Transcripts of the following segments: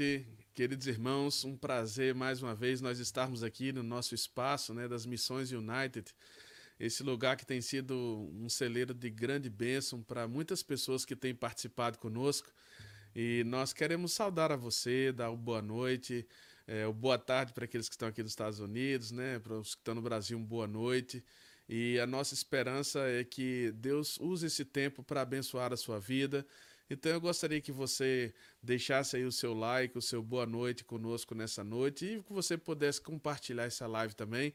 Noite, queridos irmãos. Um prazer mais uma vez nós estarmos aqui no nosso espaço né, das Missões United. Esse lugar que tem sido um celeiro de grande bênção para muitas pessoas que têm participado conosco. E nós queremos saudar a você, dar uma boa noite, é, uma boa tarde para aqueles que estão aqui nos Estados Unidos, né? Para os que estão no Brasil, uma boa noite. E a nossa esperança é que Deus use esse tempo para abençoar a sua vida então eu gostaria que você deixasse aí o seu like, o seu boa noite conosco nessa noite e que você pudesse compartilhar essa live também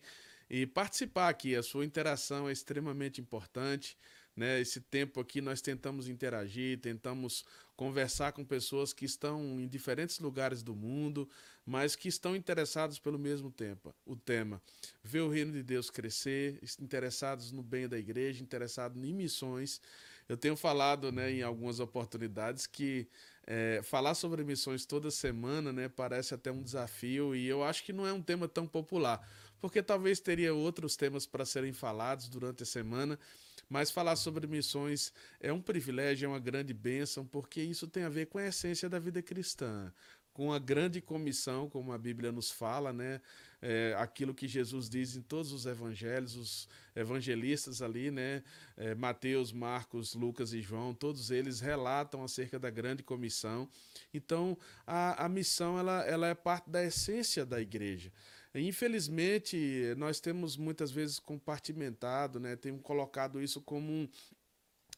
e participar aqui. A sua interação é extremamente importante. Né? Esse tempo aqui nós tentamos interagir, tentamos conversar com pessoas que estão em diferentes lugares do mundo, mas que estão interessados pelo mesmo tempo, o tema. Ver o reino de Deus crescer, interessados no bem da igreja, interessados em missões. Eu tenho falado né, em algumas oportunidades que é, falar sobre missões toda semana né, parece até um desafio e eu acho que não é um tema tão popular, porque talvez teria outros temas para serem falados durante a semana, mas falar sobre missões é um privilégio, é uma grande bênção, porque isso tem a ver com a essência da vida cristã, com a grande comissão, como a Bíblia nos fala, né? É, aquilo que Jesus diz em todos os evangelhos, os evangelistas ali, né? É, Mateus, Marcos, Lucas e João, todos eles relatam acerca da grande comissão. Então, a, a missão ela, ela é parte da essência da igreja. Infelizmente, nós temos muitas vezes compartimentado, né? Temos colocado isso como um,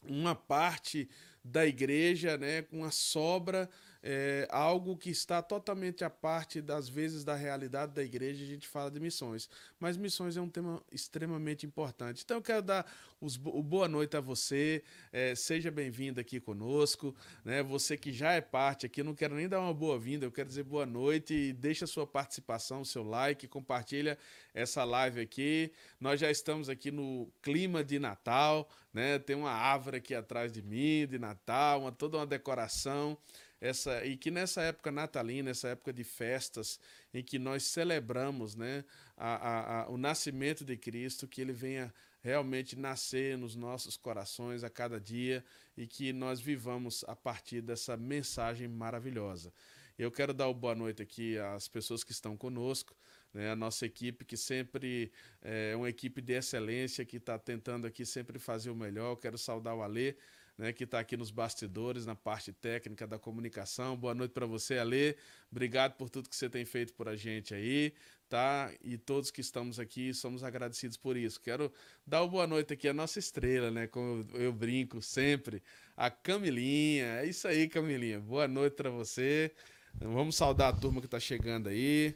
uma parte da igreja, né? Com a sobra é, algo que está totalmente à parte das vezes da realidade da igreja, a gente fala de missões. Mas missões é um tema extremamente importante. Então eu quero dar os, o boa noite a você, é, seja bem-vindo aqui conosco, né? Você que já é parte aqui, não quero nem dar uma boa-vinda, eu quero dizer boa noite e deixa a sua participação, seu like, compartilha essa live aqui. Nós já estamos aqui no clima de Natal, né? Tem uma árvore aqui atrás de mim, de Natal, uma, toda uma decoração essa e que nessa época natalina, essa época de festas, em que nós celebramos né, a, a, a, o nascimento de Cristo, que ele venha realmente nascer nos nossos corações a cada dia e que nós vivamos a partir dessa mensagem maravilhosa. Eu quero dar boa noite aqui às pessoas que estão conosco, né, a nossa equipe que sempre é uma equipe de excelência que está tentando aqui sempre fazer o melhor. Eu quero saudar o Alê, né, que está aqui nos bastidores, na parte técnica da comunicação. Boa noite para você, Alê. Obrigado por tudo que você tem feito por a gente aí, tá? E todos que estamos aqui, somos agradecidos por isso. Quero dar uma boa noite aqui à nossa estrela, né? Como eu brinco sempre, a Camilinha. É isso aí, Camilinha. Boa noite para você. Vamos saudar a turma que está chegando aí.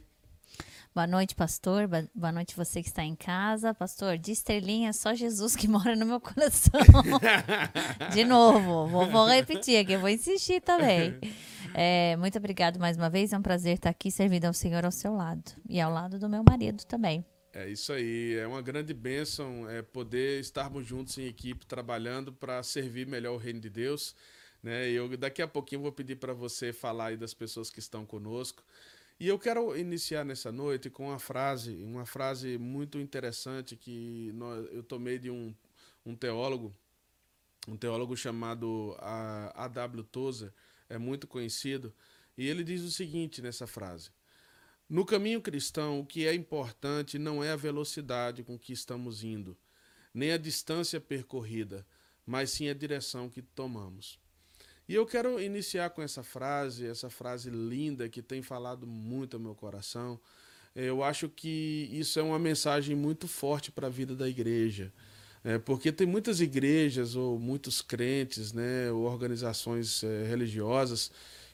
Boa noite, pastor. Boa noite, você que está em casa. Pastor, de estrelinha, só Jesus que mora no meu coração. de novo, vou, vou, repetir aqui, vou insistir também. É, muito obrigado mais uma vez. É um prazer estar aqui servindo ao Senhor ao seu lado e ao lado do meu marido também. É isso aí, é uma grande bênção é, poder estarmos juntos em equipe trabalhando para servir melhor o reino de Deus. Né? Eu daqui a pouquinho vou pedir para você falar aí das pessoas que estão conosco. E eu quero iniciar nessa noite com uma frase, uma frase muito interessante que nós, eu tomei de um, um teólogo, um teólogo chamado A.W. Tozer, é muito conhecido, e ele diz o seguinte nessa frase: No caminho cristão, o que é importante não é a velocidade com que estamos indo, nem a distância percorrida, mas sim a direção que tomamos. E eu quero iniciar com essa frase, essa frase linda que tem falado muito ao meu coração. Eu acho que isso é uma mensagem muito forte para a vida da igreja. É, porque tem muitas igrejas ou muitos crentes, né, ou organizações é, religiosas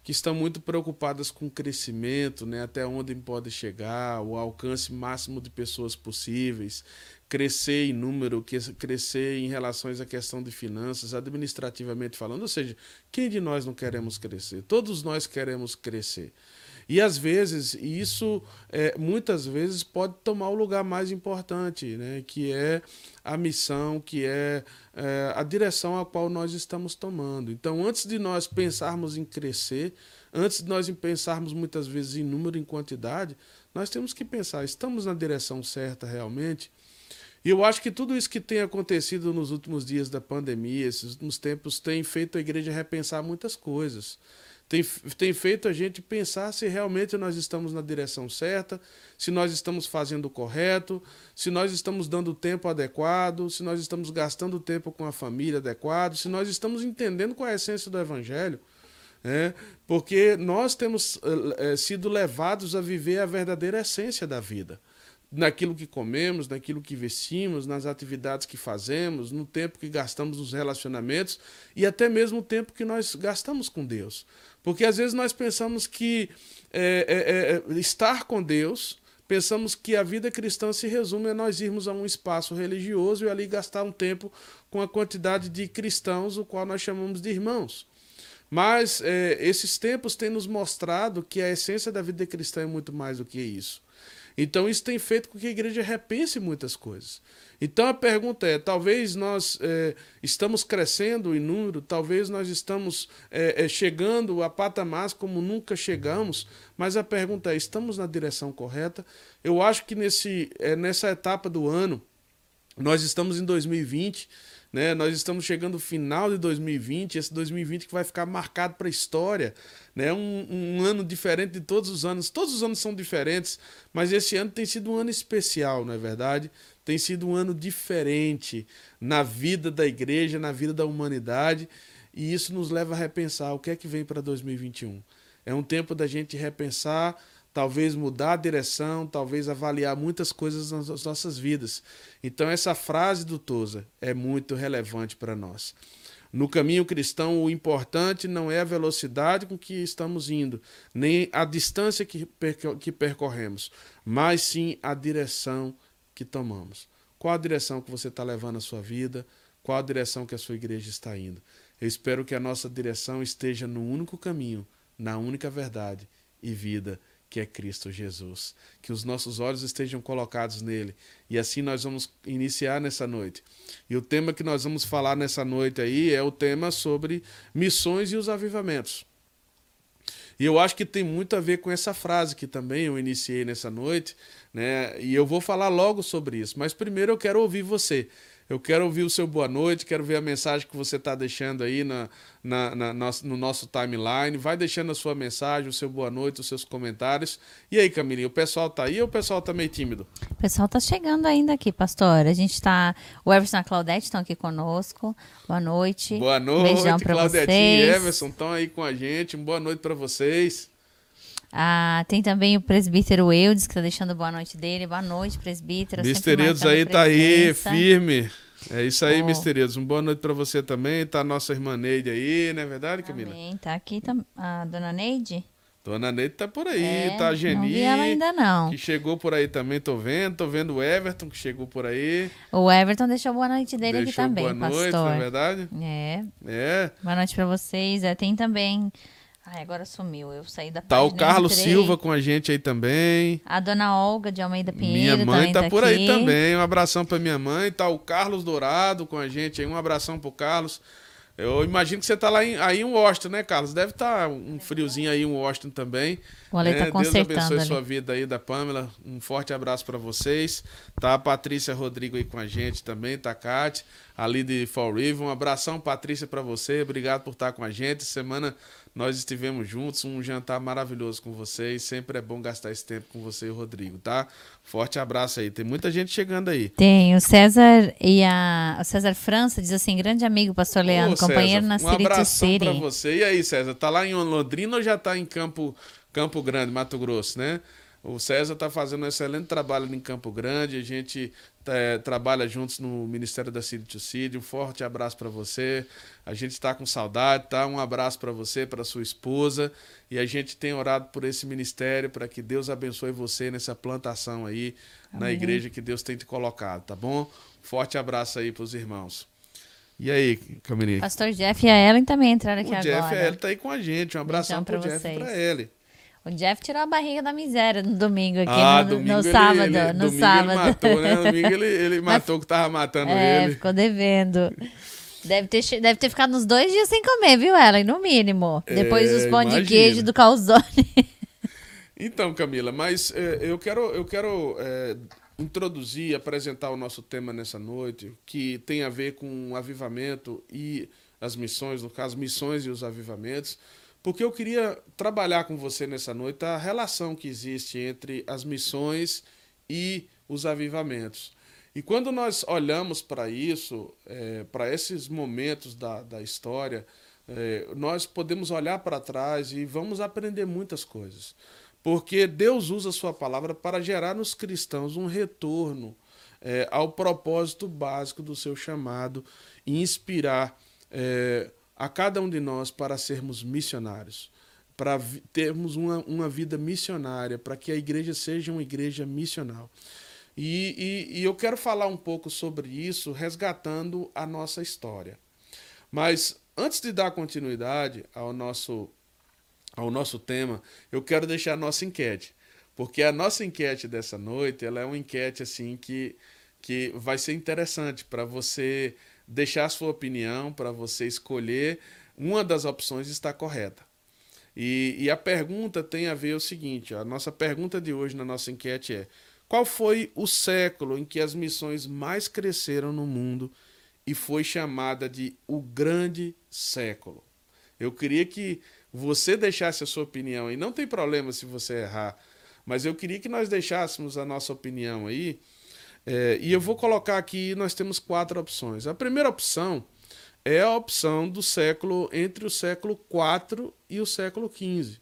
que estão muito preocupadas com o crescimento, né, até onde pode chegar, o alcance máximo de pessoas possíveis, crescer em número, crescer em relações à questão de finanças, administrativamente falando. Ou seja, quem de nós não queremos crescer? Todos nós queremos crescer. E às vezes, isso é, muitas vezes pode tomar o lugar mais importante, né? que é a missão, que é, é a direção a qual nós estamos tomando. Então, antes de nós pensarmos em crescer, antes de nós pensarmos muitas vezes em número, em quantidade, nós temos que pensar: estamos na direção certa realmente? E eu acho que tudo isso que tem acontecido nos últimos dias da pandemia, esses últimos tempos, tem feito a igreja repensar muitas coisas. Tem, tem feito a gente pensar se realmente nós estamos na direção certa, se nós estamos fazendo o correto, se nós estamos dando tempo adequado, se nós estamos gastando tempo com a família adequado, se nós estamos entendendo qual é a essência do Evangelho. É, porque nós temos é, sido levados a viver a verdadeira essência da vida naquilo que comemos, naquilo que vestimos, nas atividades que fazemos, no tempo que gastamos nos relacionamentos e até mesmo o tempo que nós gastamos com Deus. Porque às vezes nós pensamos que é, é, é, estar com Deus, pensamos que a vida cristã se resume a nós irmos a um espaço religioso e ali gastar um tempo com a quantidade de cristãos, o qual nós chamamos de irmãos. Mas é, esses tempos têm nos mostrado que a essência da vida cristã é muito mais do que isso. Então isso tem feito com que a igreja repense muitas coisas. Então a pergunta é: talvez nós é, estamos crescendo em número, talvez nós estamos é, é, chegando a patamares como nunca chegamos, mas a pergunta é: estamos na direção correta? Eu acho que nesse, é, nessa etapa do ano, nós estamos em 2020 né? Nós estamos chegando ao final de 2020, esse 2020 que vai ficar marcado para a história. Né? Um, um ano diferente de todos os anos. Todos os anos são diferentes, mas esse ano tem sido um ano especial, não é verdade? Tem sido um ano diferente na vida da igreja, na vida da humanidade, e isso nos leva a repensar o que é que vem para 2021. É um tempo da gente repensar talvez mudar a direção, talvez avaliar muitas coisas nas nossas vidas. Então, essa frase do Toza é muito relevante para nós. No caminho cristão, o importante não é a velocidade com que estamos indo, nem a distância que, percorremos, mas sim a direção que tomamos. Qual a direção que você está levando a sua vida? Qual a direção que a sua igreja está indo? Eu espero que a nossa direção esteja no único caminho, na única verdade e vida que é Cristo Jesus. Que os nossos olhos estejam colocados nele. E assim nós vamos iniciar nessa noite. E o tema que nós vamos falar nessa noite aí é o tema sobre missões e os avivamentos. E eu acho que tem muito a ver com essa frase que também eu iniciei nessa noite, né? E eu vou falar logo sobre isso. Mas primeiro eu quero ouvir você. Eu quero ouvir o seu boa noite, quero ver a mensagem que você está deixando aí na, na, na, no nosso timeline. Vai deixando a sua mensagem, o seu boa noite, os seus comentários. E aí, Camilinha, o pessoal tá aí ou o pessoal tá meio tímido? O pessoal tá chegando ainda aqui, pastor. A gente tá. O Everson e a Claudete estão aqui conosco. Boa noite. Boa noite, Beijão Claudete e Everson estão aí com a gente. Boa noite para vocês. Ah, tem também o presbítero Eudes, que está deixando boa noite dele. Boa noite, presbítero. Misteriosos aí tá aí, firme. É isso aí, oh. Misteriosos. Uma boa noite para você também. Tá a nossa irmã Neide aí, não é verdade, Camila? Também, tá aqui a dona Neide. Dona Neide tá por aí, é, tá a Geni. Não vi ela ainda não. Que chegou por aí também, tô vendo. Tô vendo o Everton, que chegou por aí. O Everton deixou boa noite dele deixou aqui também, boa pastor. noite, não é verdade? É. É. Boa noite para vocês. É, tem também Ai, agora sumiu. Eu saí da Tá o Carlos entrei. Silva com a gente aí também. A dona Olga de Almeida Pinheiro. Minha mãe tá, tá por aí também. Um abração pra minha mãe. Tá o Carlos Dourado com a gente aí. Um abração pro Carlos. Eu imagino que você tá lá em, aí em Washington, né, Carlos? Deve estar tá um friozinho aí em Washington também. O Ale tá né? Deus abençoe a sua vida aí da Pamela. Um forte abraço para vocês. Tá a Patrícia Rodrigo aí com a gente também, tá a Kate, ali de Fall River. Um abração, Patrícia, para você. Obrigado por estar com a gente. Semana nós estivemos juntos, um jantar maravilhoso com vocês. Sempre é bom gastar esse tempo com você e o Rodrigo, tá? Forte abraço aí. Tem muita gente chegando aí. Tem. O César e a o César França diz assim: grande amigo, pastor Leandro, Ô, companheiro César, na um abração para você. E aí, César, tá lá em Londrina ou já tá em Campo, Campo Grande, Mato Grosso, né? O César está fazendo um excelente trabalho em Campo Grande. A gente é, trabalha juntos no Ministério da City to City. Um forte abraço para você. A gente está com saudade, tá? Um abraço para você, para sua esposa. E a gente tem orado por esse ministério para que Deus abençoe você nessa plantação aí Amém. na igreja que Deus tem te colocado, tá bom? Forte abraço aí para os irmãos. E aí, Camilinha? Pastor Jeff e a Ellen também entraram aqui o agora. O Jeff e a Ellen tá aí com a gente. Um abração para o Jeff e para Ellen. O Jeff tirou a barriga da miséria no domingo aqui, ah, no, domingo no ele, sábado. Ele, no domingo sábado. Ele matou, né? Domingo ele, ele matou o que tava matando é, ele. Ficou devendo. Deve ter, deve ter ficado uns dois dias sem comer, viu, Ellen? No mínimo. É, Depois dos pão de queijo do calzone. Então, Camila, mas é, eu quero, eu quero é, introduzir, apresentar o nosso tema nessa noite, que tem a ver com o avivamento e as missões, no caso, missões e os avivamentos porque eu queria trabalhar com você nessa noite a relação que existe entre as missões e os avivamentos. E quando nós olhamos para isso, é, para esses momentos da, da história, é, nós podemos olhar para trás e vamos aprender muitas coisas. Porque Deus usa a sua palavra para gerar nos cristãos um retorno é, ao propósito básico do seu chamado e inspirar é, a cada um de nós para sermos missionários, para termos uma, uma vida missionária, para que a igreja seja uma igreja missional. E, e, e eu quero falar um pouco sobre isso, resgatando a nossa história. Mas antes de dar continuidade ao nosso, ao nosso tema, eu quero deixar a nossa enquete. Porque a nossa enquete dessa noite, ela é uma enquete assim que, que vai ser interessante para você deixar a sua opinião, para você escolher uma das opções está correta. E, e, a pergunta tem a ver o seguinte: a nossa pergunta de hoje na nossa enquete é: qual foi o século em que as missões mais cresceram no mundo e foi chamada de o grande século? Eu queria que você deixasse a sua opinião e não tem problema se você errar, mas eu queria que nós deixássemos a nossa opinião aí é, e eu vou colocar aqui, nós temos quatro opções. A primeira opção é a opção do século entre o século IV e o século XV.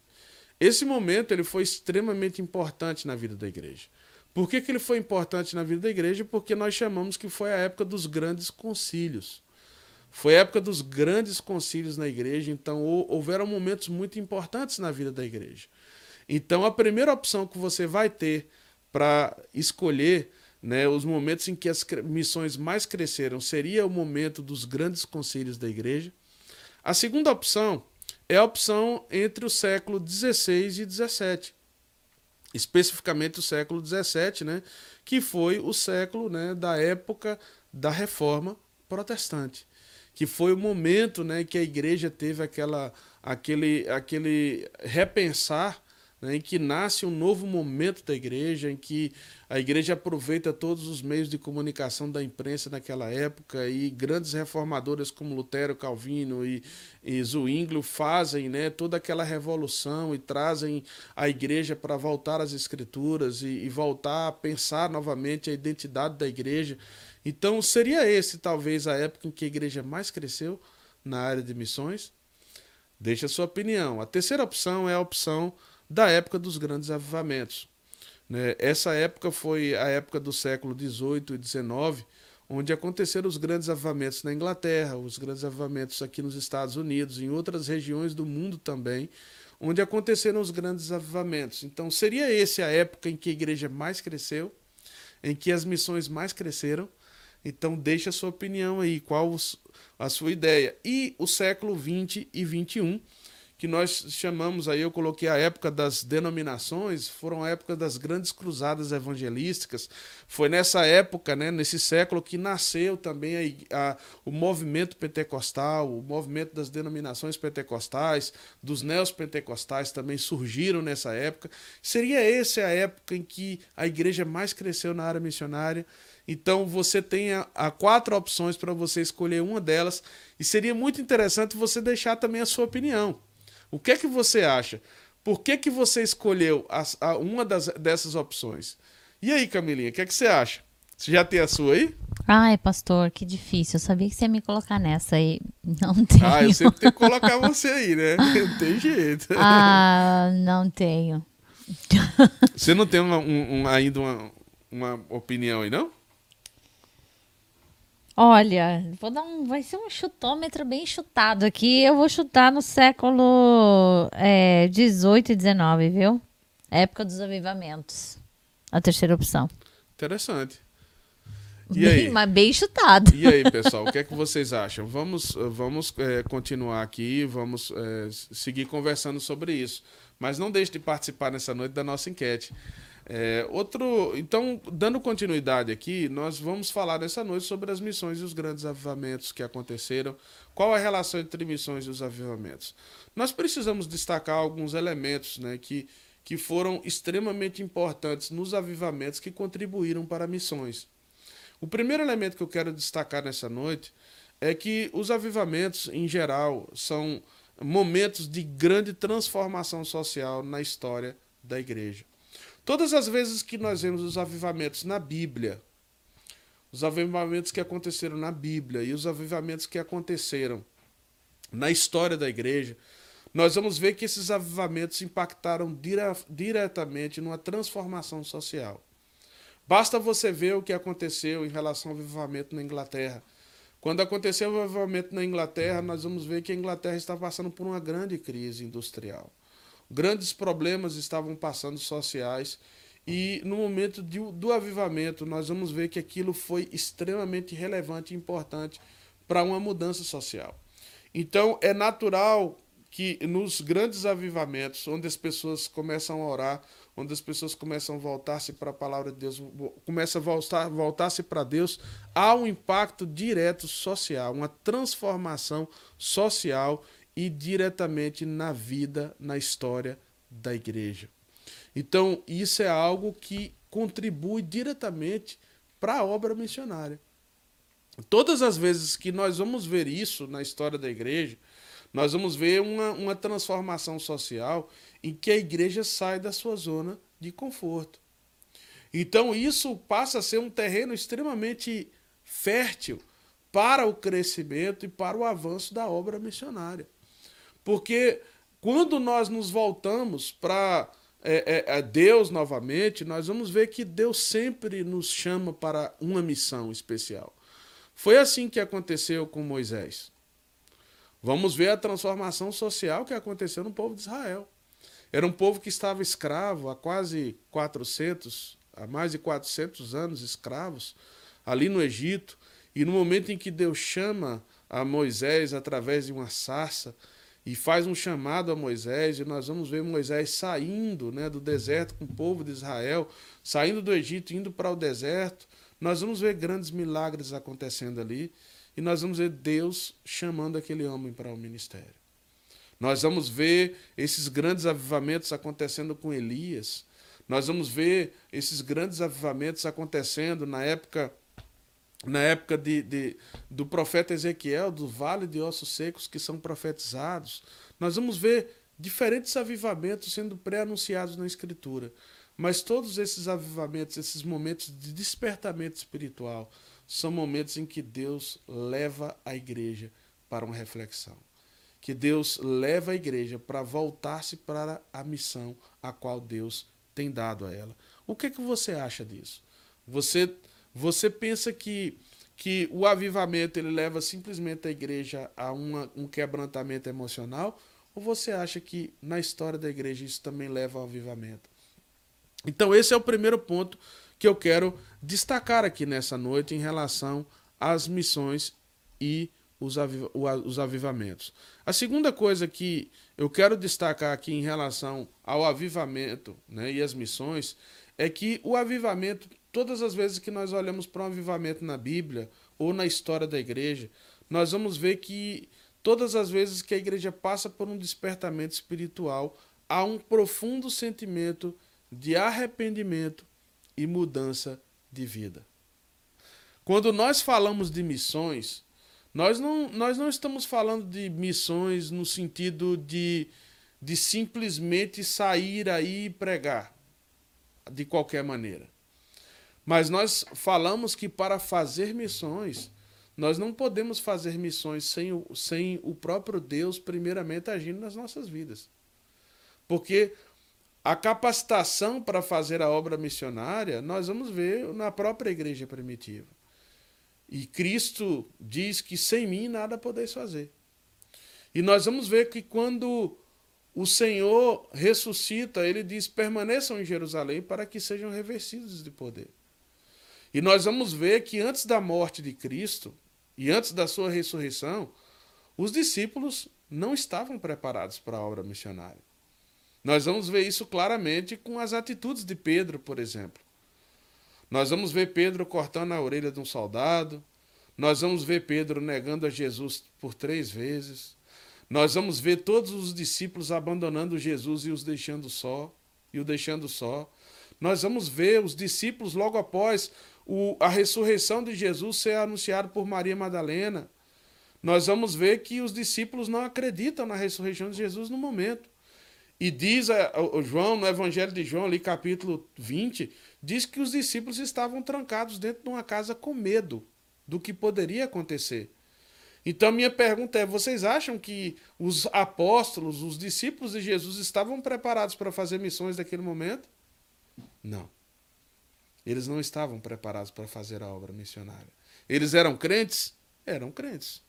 Esse momento ele foi extremamente importante na vida da igreja. Por que, que ele foi importante na vida da igreja? Porque nós chamamos que foi a época dos grandes concílios. Foi a época dos grandes concílios na igreja, então houveram momentos muito importantes na vida da igreja. Então a primeira opção que você vai ter para escolher né, os momentos em que as missões mais cresceram seria o momento dos grandes conselhos da igreja. A segunda opção é a opção entre o século XVI e XVII, especificamente o século XVII, né, que foi o século né, da época da reforma protestante, que foi o momento né, que a igreja teve aquela, aquele, aquele repensar né, em que nasce um novo momento da igreja, em que a igreja aproveita todos os meios de comunicação da imprensa naquela época e grandes reformadores como Lutero, Calvino e, e Zwinglio fazem né, toda aquela revolução e trazem a igreja para voltar às escrituras e, e voltar a pensar novamente a identidade da igreja. Então, seria esse talvez a época em que a igreja mais cresceu na área de missões? Deixe a sua opinião. A terceira opção é a opção da época dos grandes avivamentos. Né? Essa época foi a época do século XVIII e XIX, onde aconteceram os grandes avivamentos na Inglaterra, os grandes avivamentos aqui nos Estados Unidos, em outras regiões do mundo também, onde aconteceram os grandes avivamentos. Então, seria essa a época em que a igreja mais cresceu, em que as missões mais cresceram. Então, deixe a sua opinião aí, qual a sua ideia. E o século XX e XXI, que nós chamamos aí, eu coloquei a época das denominações, foram a época das grandes cruzadas evangelísticas. Foi nessa época, né, nesse século, que nasceu também a, a, o movimento pentecostal, o movimento das denominações pentecostais, dos neos pentecostais também surgiram nessa época. Seria essa a época em que a igreja mais cresceu na área missionária. Então você tem a, a quatro opções para você escolher uma delas e seria muito interessante você deixar também a sua opinião. O que é que você acha? Por que, que você escolheu a, a, uma das, dessas opções? E aí, Camilinha, o que é que você acha? Você já tem a sua aí? Ai, pastor, que difícil. Eu sabia que você ia me colocar nessa aí. Não tenho. Ah, eu sempre tenho que colocar você aí, né? Não tem jeito. Ah, não tenho. Você não tem uma, um, um, ainda uma, uma opinião aí, não? Olha, vou dar um. Vai ser um chutômetro bem chutado aqui. Eu vou chutar no século é, 18 e 19, viu? Época dos avivamentos. A terceira opção. Interessante. E bem, aí? Mas bem chutado. E aí, pessoal, o que é que vocês acham? Vamos, vamos é, continuar aqui, vamos é, seguir conversando sobre isso. Mas não deixe de participar nessa noite da nossa enquete. É, outro, então, dando continuidade aqui, nós vamos falar nessa noite sobre as missões e os grandes avivamentos que aconteceram. Qual a relação entre missões e os avivamentos? Nós precisamos destacar alguns elementos né, que, que foram extremamente importantes nos avivamentos que contribuíram para missões. O primeiro elemento que eu quero destacar nessa noite é que os avivamentos, em geral, são momentos de grande transformação social na história da igreja. Todas as vezes que nós vemos os avivamentos na Bíblia, os avivamentos que aconteceram na Bíblia e os avivamentos que aconteceram na história da igreja, nós vamos ver que esses avivamentos impactaram dire diretamente numa transformação social. Basta você ver o que aconteceu em relação ao avivamento na Inglaterra. Quando aconteceu o avivamento na Inglaterra, nós vamos ver que a Inglaterra está passando por uma grande crise industrial. Grandes problemas estavam passando sociais e no momento de, do avivamento, nós vamos ver que aquilo foi extremamente relevante e importante para uma mudança social. Então, é natural que nos grandes avivamentos, onde as pessoas começam a orar, onde as pessoas começam a voltar-se para a palavra de Deus, começam a voltar, voltar-se para Deus, há um impacto direto social, uma transformação social e diretamente na vida, na história da igreja. Então, isso é algo que contribui diretamente para a obra missionária. Todas as vezes que nós vamos ver isso na história da igreja, nós vamos ver uma, uma transformação social em que a igreja sai da sua zona de conforto. Então, isso passa a ser um terreno extremamente fértil para o crescimento e para o avanço da obra missionária. Porque quando nós nos voltamos para é, é, Deus novamente, nós vamos ver que Deus sempre nos chama para uma missão especial. Foi assim que aconteceu com Moisés. Vamos ver a transformação social que aconteceu no povo de Israel. Era um povo que estava escravo há quase 400, há mais de 400 anos escravos, ali no Egito. E no momento em que Deus chama a Moisés através de uma sarça e faz um chamado a Moisés, e nós vamos ver Moisés saindo né, do deserto com o povo de Israel, saindo do Egito, indo para o deserto. Nós vamos ver grandes milagres acontecendo ali. E nós vamos ver Deus chamando aquele homem para o ministério. Nós vamos ver esses grandes avivamentos acontecendo com Elias. Nós vamos ver esses grandes avivamentos acontecendo na época na época de, de, do profeta Ezequiel, do vale de ossos secos que são profetizados. Nós vamos ver diferentes avivamentos sendo pré-anunciados na Escritura. Mas todos esses avivamentos, esses momentos de despertamento espiritual, são momentos em que Deus leva a igreja para uma reflexão. Que Deus leva a igreja para voltar-se para a missão a qual Deus tem dado a ela. O que, é que você acha disso? Você, você pensa que, que o avivamento ele leva simplesmente a igreja a uma, um quebrantamento emocional? Ou você acha que na história da igreja isso também leva ao avivamento? Então, esse é o primeiro ponto que eu quero destacar aqui nessa noite em relação às missões e os, aviv os avivamentos. A segunda coisa que eu quero destacar aqui em relação ao avivamento né, e as missões é que o avivamento, todas as vezes que nós olhamos para um avivamento na Bíblia ou na história da igreja, nós vamos ver que todas as vezes que a igreja passa por um despertamento espiritual, há um profundo sentimento de arrependimento e mudança de vida. Quando nós falamos de missões, nós não, nós não estamos falando de missões no sentido de, de simplesmente sair aí e pregar de qualquer maneira. Mas nós falamos que para fazer missões, nós não podemos fazer missões sem o, sem o próprio Deus, primeiramente, agindo nas nossas vidas. Porque a capacitação para fazer a obra missionária, nós vamos ver na própria igreja primitiva. E Cristo diz que sem mim nada podeis fazer. E nós vamos ver que quando o Senhor ressuscita, ele diz: permaneçam em Jerusalém para que sejam revestidos de poder. E nós vamos ver que antes da morte de Cristo e antes da sua ressurreição, os discípulos não estavam preparados para a obra missionária. Nós vamos ver isso claramente com as atitudes de Pedro, por exemplo. Nós vamos ver Pedro cortando a orelha de um soldado. Nós vamos ver Pedro negando a Jesus por três vezes. Nós vamos ver todos os discípulos abandonando Jesus e os deixando só, e o deixando só. Nós vamos ver os discípulos logo após o, a ressurreição de Jesus ser anunciado por Maria Madalena. nós vamos ver que os discípulos não acreditam na ressurreição de Jesus no momento. E diz o João, no Evangelho de João, ali capítulo 20, diz que os discípulos estavam trancados dentro de uma casa com medo do que poderia acontecer. Então, minha pergunta é: vocês acham que os apóstolos, os discípulos de Jesus, estavam preparados para fazer missões naquele momento? Não. Eles não estavam preparados para fazer a obra missionária. Eles eram crentes? Eram crentes.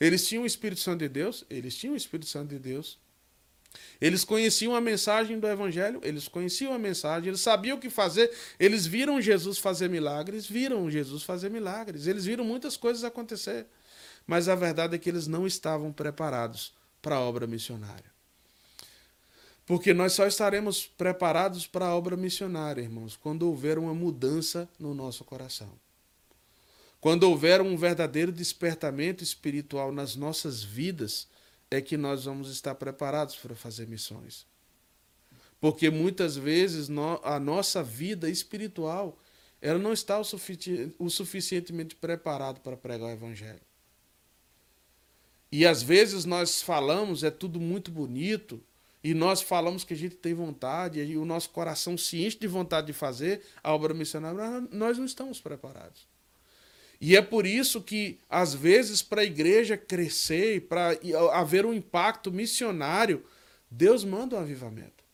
Eles tinham o Espírito Santo de Deus? Eles tinham o Espírito Santo de Deus. Eles conheciam a mensagem do Evangelho, eles conheciam a mensagem, eles sabiam o que fazer, eles viram Jesus fazer milagres, viram Jesus fazer milagres, eles viram muitas coisas acontecer. Mas a verdade é que eles não estavam preparados para a obra missionária. Porque nós só estaremos preparados para a obra missionária, irmãos, quando houver uma mudança no nosso coração. Quando houver um verdadeiro despertamento espiritual nas nossas vidas, é que nós vamos estar preparados para fazer missões. Porque muitas vezes a nossa vida espiritual ela não está o, o suficientemente preparada para pregar o evangelho. E às vezes nós falamos, é tudo muito bonito, e nós falamos que a gente tem vontade, e o nosso coração se enche de vontade de fazer a obra missionária, nós não estamos preparados. E é por isso que, às vezes, para a igreja crescer para haver um impacto missionário, Deus manda um avivamento.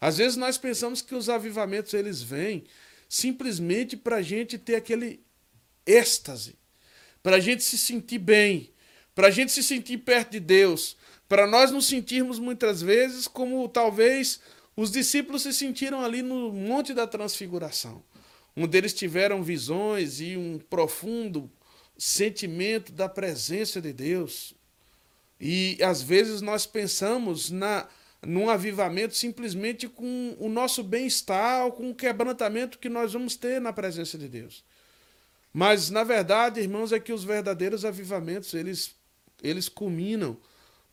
Às vezes nós pensamos que os avivamentos eles vêm simplesmente para a gente ter aquele êxtase, para a gente se sentir bem, para a gente se sentir perto de Deus, para nós nos sentirmos muitas vezes como talvez os discípulos se sentiram ali no Monte da Transfiguração onde eles tiveram visões e um profundo sentimento da presença de Deus. E às vezes nós pensamos na num avivamento simplesmente com o nosso bem-estar, com o quebrantamento que nós vamos ter na presença de Deus. Mas na verdade, irmãos, é que os verdadeiros avivamentos, eles eles culminam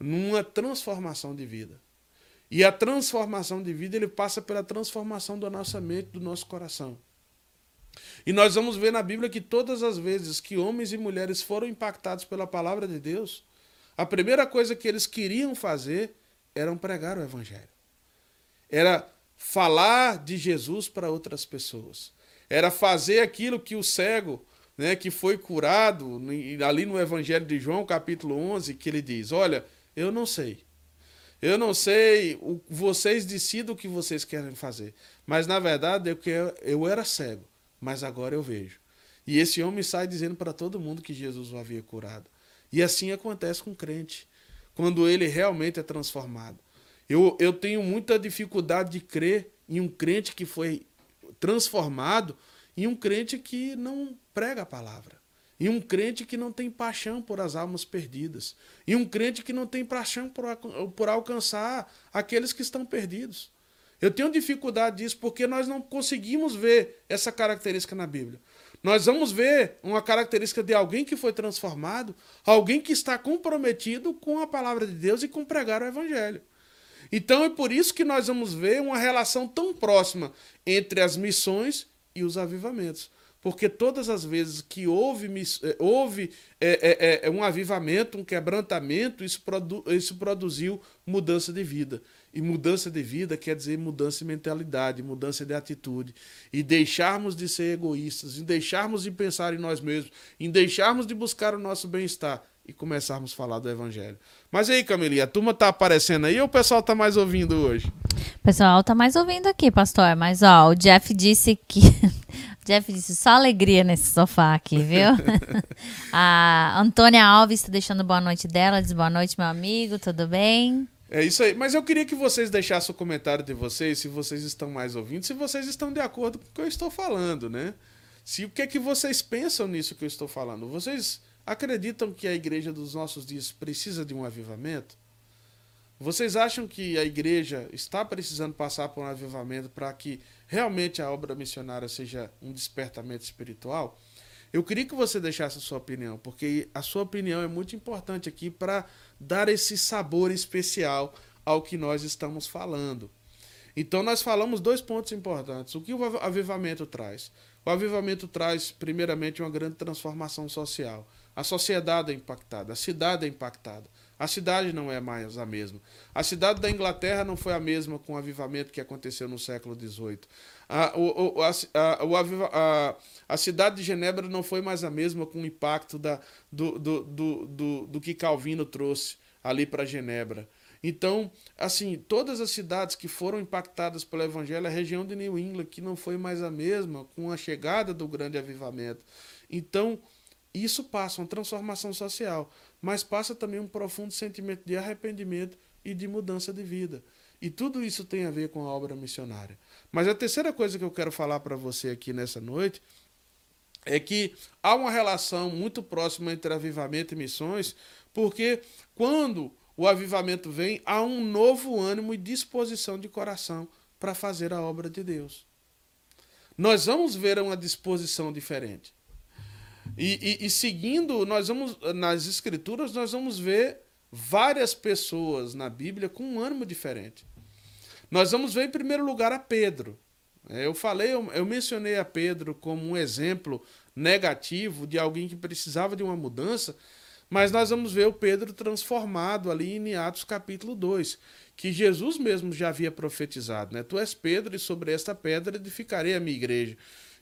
numa transformação de vida. E a transformação de vida, ele passa pela transformação da nossa mente, do nosso coração. E nós vamos ver na Bíblia que todas as vezes que homens e mulheres foram impactados pela palavra de Deus, a primeira coisa que eles queriam fazer era pregar o Evangelho. Era falar de Jesus para outras pessoas. Era fazer aquilo que o cego, né, que foi curado, ali no Evangelho de João, capítulo 11, que ele diz: Olha, eu não sei. Eu não sei, vocês decidam o que vocês querem fazer. Mas na verdade eu, eu era cego mas agora eu vejo. E esse homem sai dizendo para todo mundo que Jesus o havia curado. E assim acontece com o crente, quando ele realmente é transformado. Eu, eu tenho muita dificuldade de crer em um crente que foi transformado em um crente que não prega a palavra. E um crente que não tem paixão por as almas perdidas. E um crente que não tem paixão por, por alcançar aqueles que estão perdidos. Eu tenho dificuldade disso porque nós não conseguimos ver essa característica na Bíblia. Nós vamos ver uma característica de alguém que foi transformado, alguém que está comprometido com a palavra de Deus e com pregar o evangelho. Então é por isso que nós vamos ver uma relação tão próxima entre as missões e os avivamentos. Porque todas as vezes que houve, eh, houve é, é, é, um avivamento, um quebrantamento, isso, produ, isso produziu mudança de vida. E mudança de vida quer dizer mudança de mentalidade, mudança de atitude. E deixarmos de ser egoístas, em deixarmos de pensar em nós mesmos, em deixarmos de buscar o nosso bem-estar e começarmos a falar do Evangelho. Mas aí, Camilinha, a turma tá aparecendo aí ou o pessoal tá mais ouvindo hoje? O pessoal tá mais ouvindo aqui, pastor. Mas ó, o Jeff disse que. Jeff disse só alegria nesse sofá aqui, viu? a Antônia Alves está deixando boa noite dela. Diz boa noite, meu amigo, tudo bem? É isso aí. Mas eu queria que vocês deixassem o comentário de vocês, se vocês estão mais ouvindo, se vocês estão de acordo com o que eu estou falando, né? Se o que é que vocês pensam nisso que eu estou falando? Vocês acreditam que a igreja dos nossos dias precisa de um avivamento? Vocês acham que a igreja está precisando passar por um avivamento para que realmente a obra missionária seja um despertamento espiritual? Eu queria que você deixasse a sua opinião, porque a sua opinião é muito importante aqui para dar esse sabor especial ao que nós estamos falando. Então, nós falamos dois pontos importantes. O que o avivamento traz? O avivamento traz, primeiramente, uma grande transformação social. a sociedade é impactada, a cidade é impactada. A cidade não é mais a mesma. A cidade da Inglaterra não foi a mesma com o avivamento que aconteceu no século XVIII. A, a, a, a, cidade de Genebra não foi mais a mesma com o impacto da, do, do, do, do, do que Calvino trouxe ali para Genebra. Então, assim, todas as cidades que foram impactadas pelo Evangelho, a região de New England, que não foi mais a mesma com a chegada do grande avivamento. Então, isso passa uma transformação social, mas passa também um profundo sentimento de arrependimento e de mudança de vida. E tudo isso tem a ver com a obra missionária. Mas a terceira coisa que eu quero falar para você aqui nessa noite é que há uma relação muito próxima entre avivamento e missões, porque quando o avivamento vem, há um novo ânimo e disposição de coração para fazer a obra de Deus. Nós vamos ver uma disposição diferente. E, e, e, seguindo, nós vamos nas escrituras, nós vamos ver várias pessoas na Bíblia com um ânimo diferente. Nós vamos ver em primeiro lugar a Pedro. É, eu falei, eu, eu mencionei a Pedro como um exemplo negativo de alguém que precisava de uma mudança, mas nós vamos ver o Pedro transformado ali em Atos capítulo 2, que Jesus mesmo já havia profetizado, né? Tu és Pedro e sobre esta pedra edificarei a minha igreja.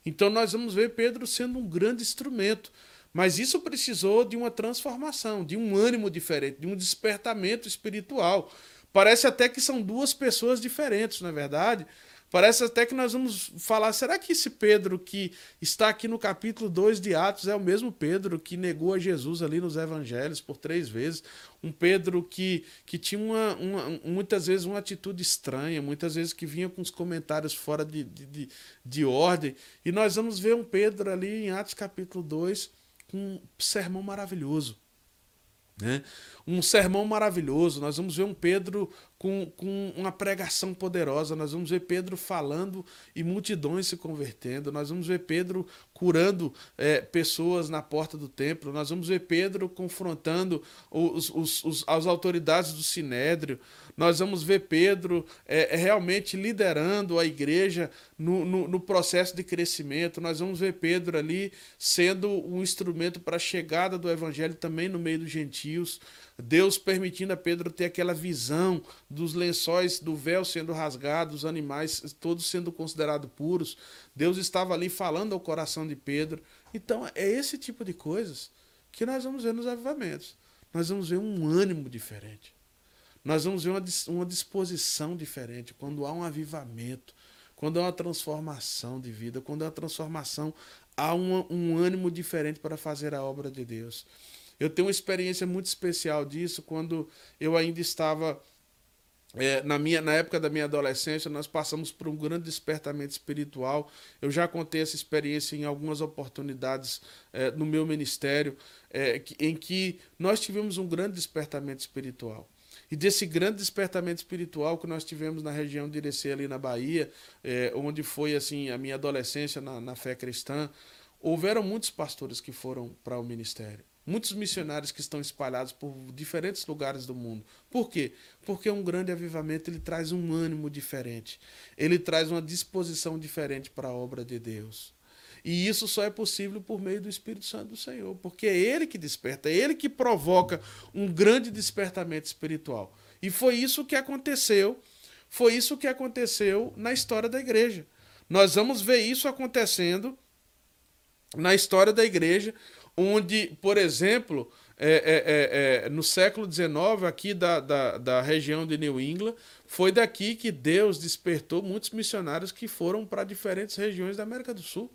Então nós vamos ver Pedro sendo um grande instrumento. Mas isso precisou de uma transformação, de um ânimo diferente, de um despertamento espiritual. Parece até que são duas pessoas diferentes, não é verdade? Parece até que nós vamos falar, será que esse Pedro que está aqui no capítulo 2 de Atos é o mesmo Pedro que negou a Jesus ali nos evangelhos por três vezes? Um Pedro que, que tinha uma, uma muitas vezes uma atitude estranha, muitas vezes que vinha com os comentários fora de, de, de, de ordem. E nós vamos ver um Pedro ali em Atos capítulo 2 com um sermão maravilhoso. Né? Um sermão maravilhoso. Nós vamos ver um Pedro com, com uma pregação poderosa. Nós vamos ver Pedro falando e multidões se convertendo. Nós vamos ver Pedro curando é, pessoas na porta do templo. Nós vamos ver Pedro confrontando os, os, os as autoridades do sinédrio. Nós vamos ver Pedro é, é, realmente liderando a igreja no, no, no, processo de crescimento. Nós vamos ver Pedro ali sendo um instrumento para a chegada do evangelho também no meio dos gentios. Deus permitindo a Pedro ter aquela visão dos lençóis do véu sendo rasgados, os animais todos sendo considerados puros. Deus estava ali falando ao coração de Pedro. Então, é esse tipo de coisas que nós vamos ver nos avivamentos. Nós vamos ver um ânimo diferente. Nós vamos ver uma, uma disposição diferente. Quando há um avivamento, quando há uma transformação de vida, quando há uma transformação, há um, um ânimo diferente para fazer a obra de Deus. Eu tenho uma experiência muito especial disso quando eu ainda estava é, na, minha, na época da minha adolescência, nós passamos por um grande despertamento espiritual. Eu já contei essa experiência em algumas oportunidades é, no meu ministério, é, em que nós tivemos um grande despertamento espiritual. E desse grande despertamento espiritual que nós tivemos na região de Irecê, ali na Bahia, é, onde foi assim a minha adolescência na, na fé cristã, houveram muitos pastores que foram para o ministério muitos missionários que estão espalhados por diferentes lugares do mundo. Por quê? Porque um grande avivamento ele traz um ânimo diferente. Ele traz uma disposição diferente para a obra de Deus. E isso só é possível por meio do Espírito Santo do Senhor, porque é ele que desperta, é ele que provoca um grande despertamento espiritual. E foi isso que aconteceu, foi isso que aconteceu na história da igreja. Nós vamos ver isso acontecendo na história da igreja, onde, por exemplo, é, é, é, é no século XIX, aqui da, da, da, região de New England, foi daqui que Deus despertou muitos missionários que foram para diferentes regiões da América do Sul.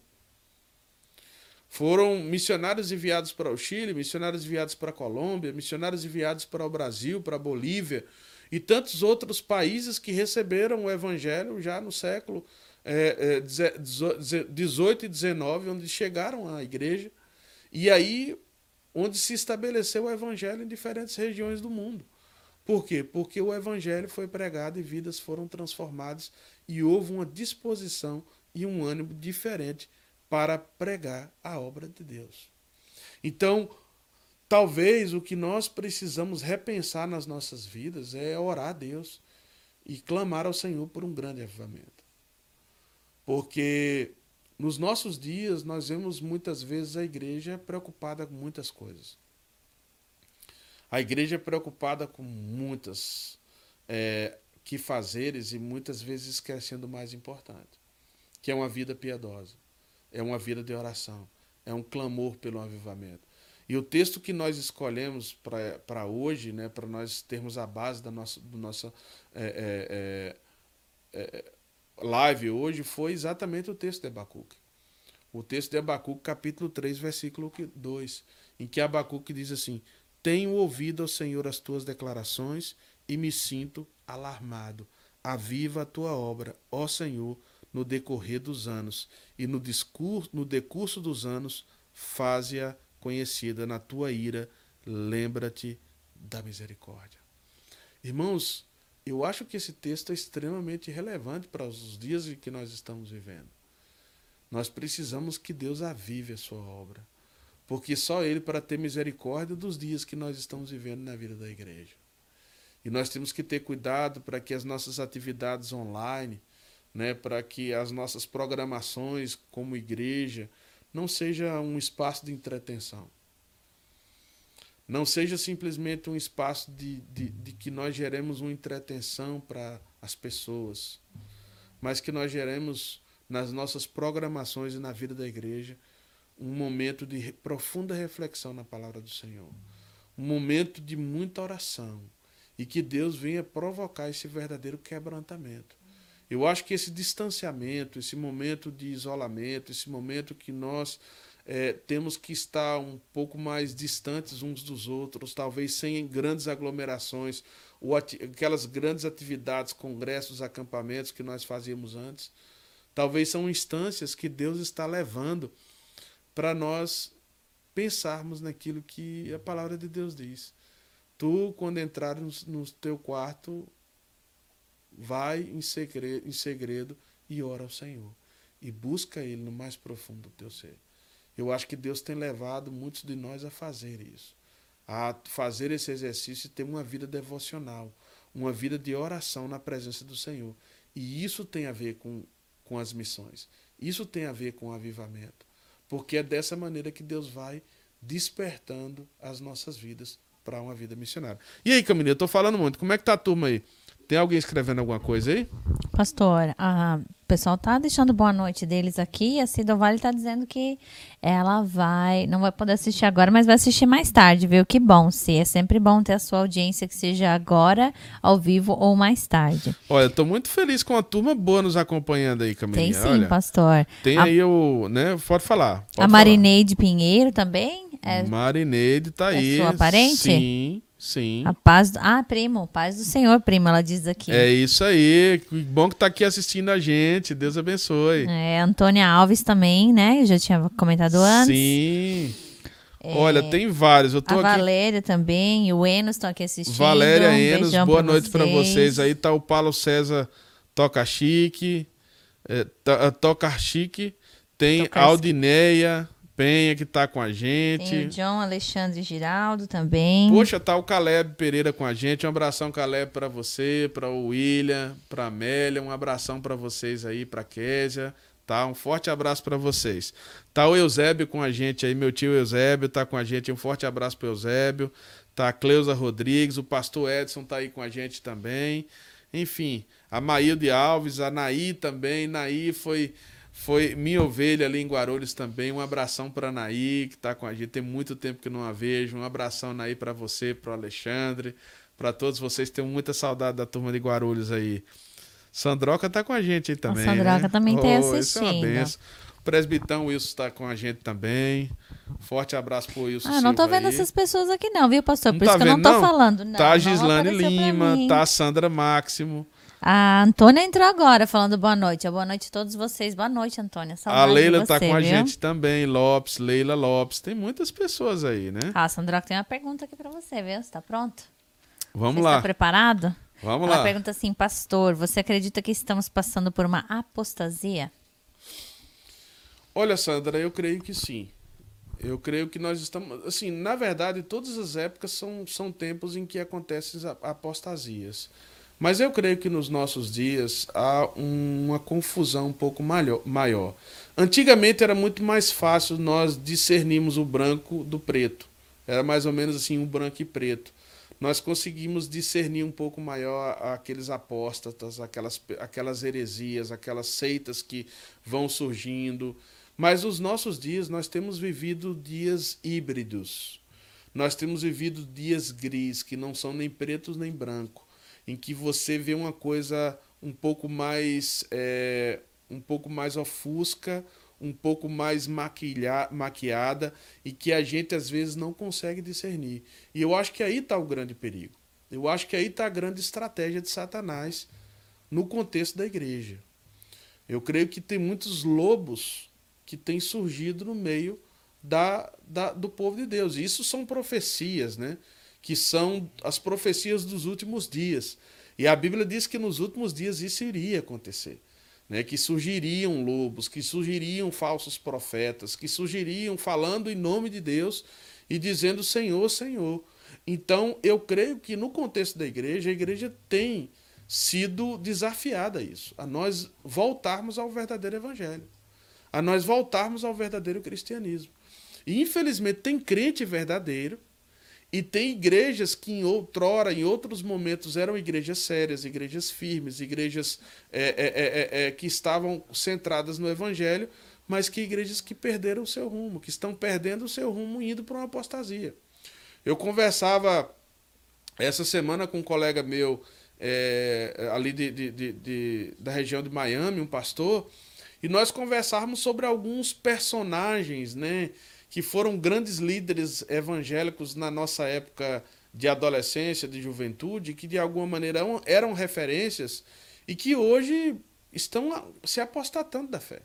Foram missionários enviados para o Chile, missionários enviados para a Colômbia, missionários enviados para o Brasil, para a Bolívia e tantos outros países que receberam o Evangelho já no século é, é, 18 e 19, onde chegaram à igreja. E aí, onde se estabeleceu o evangelho em diferentes regiões do mundo. Por quê? Porque o evangelho foi pregado e vidas foram transformadas e houve uma disposição e um ânimo diferente para pregar a obra de Deus. Então, talvez o que nós precisamos repensar nas nossas vidas é orar a Deus e clamar ao Senhor por um grande avivamento. Porque nos nossos dias, nós vemos muitas vezes a igreja preocupada com muitas coisas. A igreja é preocupada com muitas é, que fazeres e muitas vezes esquecendo o mais importante, que é uma vida piedosa, é uma vida de oração, é um clamor pelo avivamento. E o texto que nós escolhemos para hoje, né, para nós termos a base da nossa, do nossa é, é, é, é live hoje foi exatamente o texto de Abacuque. O texto de Abacuque, capítulo 3, versículo 2, em que Abacuque diz assim: Tenho ouvido ao Senhor as tuas declarações e me sinto alarmado. Aviva a tua obra, ó Senhor, no decorrer dos anos, e no, discurso, no decurso dos anos, faze-a conhecida na tua ira, lembra-te da misericórdia. Irmãos, eu acho que esse texto é extremamente relevante para os dias em que nós estamos vivendo. Nós precisamos que Deus avive a sua obra, porque só Ele para ter misericórdia dos dias que nós estamos vivendo na vida da igreja. E nós temos que ter cuidado para que as nossas atividades online, né, para que as nossas programações como igreja não seja um espaço de entretenção. Não seja simplesmente um espaço de, de, de que nós geremos uma entretenção para as pessoas, mas que nós geremos nas nossas programações e na vida da igreja um momento de profunda reflexão na palavra do Senhor, um momento de muita oração e que Deus venha provocar esse verdadeiro quebrantamento. Eu acho que esse distanciamento, esse momento de isolamento, esse momento que nós é, temos que estar um pouco mais distantes uns dos outros, talvez sem grandes aglomerações, ou aquelas grandes atividades, congressos, acampamentos que nós fazíamos antes. Talvez são instâncias que Deus está levando para nós pensarmos naquilo que a palavra de Deus diz. Tu, quando entrares no, teu quarto, vai em segredo, em segredo e ora ao Senhor. E busca Ele no mais profundo do teu ser. Eu acho que Deus tem levado muitos de nós a fazer isso, a fazer esse exercício e ter uma vida devocional, uma vida de oração na presença do Senhor. E isso tem a ver com, com as missões. Isso tem a ver com o avivamento. Porque é dessa maneira que Deus vai despertando as nossas vidas para uma vida missionária. E aí, Camilinha, eu tô falando muito. Como é que tá a turma aí? Tem alguém escrevendo alguma coisa aí? Pastor, a, o pessoal tá deixando boa noite deles aqui. A Cida Vale tá dizendo que ela vai, não vai poder assistir agora, mas vai assistir mais tarde, viu? Que bom, se é sempre bom ter a sua audiência que seja agora, ao vivo ou mais tarde. Olha, eu tô muito feliz com a turma boa nos acompanhando aí, Camilinha. Tem sim, Olha, pastor. Tem a, aí o, né? Pode falar. Pode a. Marineide Pinheiro também. É, Marineide tá é aí. sua parente? Sim. Sim. A paz. Do... Ah, primo, paz do Senhor, primo, ela diz aqui. É isso aí. Que bom que tá aqui assistindo a gente. Deus abençoe. É, Antônia Alves também, né? Eu já tinha comentado antes. Sim. É, Olha, tem vários. Eu tô a aqui... Valéria também, o Enos estão aqui assistindo. Valéria um Enos, boa pra noite para vocês. Aí tá o Paulo César Toca Chique. É, to- Toca Chique. Tem Toca- Aldineia Penha que tá com a Tem o gente. John Alexandre Giraldo também. Poxa, tá o Caleb Pereira com a gente. Um abração, Caleb, para você, para o William, para Amélia. Um abração para vocês aí, para Késia. Tá? Um forte abraço para vocês. Tá o Eusébio com a gente aí, meu tio Eusébio tá com a gente. Um forte abraço pro Eusébio. Tá a Cleusa Rodrigues, o pastor Edson tá aí com a gente também. Enfim, a Maílde Alves, a Naí também. Naí foi foi minha ovelha ali em Guarulhos também. Um abração para Naí, que tá com a gente. Tem muito tempo que não a vejo. Um abração, Naí, para você, para o Alexandre, para todos vocês. Tenho muita saudade da turma de Guarulhos aí. Sandroca tá com a gente aí também. Sandroca né? também tá isso é uma assistindo. benção. Presbitão Wilson está com a gente também. Forte abraço pro Wilson. Ah, não tô Silva vendo aí. essas pessoas aqui não, viu, pastor? Não Por tá isso que eu não tô não? falando. Não, Tá a não Gislane Lima, tá a Sandra Máximo, A Antônia entrou agora falando boa noite. Boa noite a todos vocês. Boa noite, Antônia. a Saudade Leila de tá você, com a viu? gente também, Lopes, Leila Lopes. Tem muitas pessoas aí, né? Ah, Sandra, tem uma pergunta aqui pra você, viu? Você tá pronto? Vamos você lá, está preparado? vamos Ela lá. pergunta assim, pastor, você acredita que estamos passando por uma apostasia? Olha, Sandra, eu creio que sim. Eu creio que nós estamos. Assim, na verdade, todas as épocas são, são tempos em que acontecem as apostasias. Mas eu creio que nos nossos dias há uma confusão um pouco maior. Antigamente era muito mais fácil nós discernirmos o branco do preto. Era mais ou menos assim, um branco e preto. Nós conseguimos discernir um pouco maior aqueles apóstatas, aquelas, aquelas heresias, aquelas seitas que vão surgindo. Mas nos nossos dias nós temos vivido dias híbridos. Nós temos vivido dias gris, que não são nem pretos nem branco, em que você vê uma coisa um pouco mais é, um pouco mais ofusca, um pouco mais maquilha, maquiada e que a gente às vezes não consegue discernir. E eu acho que aí está o grande perigo. Eu acho que aí está a grande estratégia de Satanás no contexto da igreja. Eu creio que tem muitos lobos que têm surgido no meio da, da, do povo de Deus. E isso são profecias, né? Que são as profecias dos últimos dias. E a Bíblia diz que nos últimos dias isso iria acontecer né, que surgiriam lobos, que surgiriam falsos profetas, que surgiriam falando em nome de Deus e dizendo Senhor, Senhor. Então, eu creio que no contexto da igreja, a igreja tem sido desafiada a isso, a nós voltarmos ao verdadeiro evangelho, a nós voltarmos ao verdadeiro cristianismo. E infelizmente tem crente verdadeiro e tem igrejas que em outrora, em outros momentos, eram igrejas sérias, igrejas firmes, igrejas é, é, é, é, é que estavam centradas no Evangelho, mas que igrejas que perderam o seu rumo, que estão perdendo o seu rumo indo para uma apostasia. Eu conversava essa semana com um colega meu é, ali de, de, de, da região de Miami, um pastor, e nós conversávamos sobre alguns personagens, né? Que foram grandes líderes evangélicos na nossa época de adolescência, de juventude, que de alguma maneira eram referências e que hoje estão se apostatando da fé.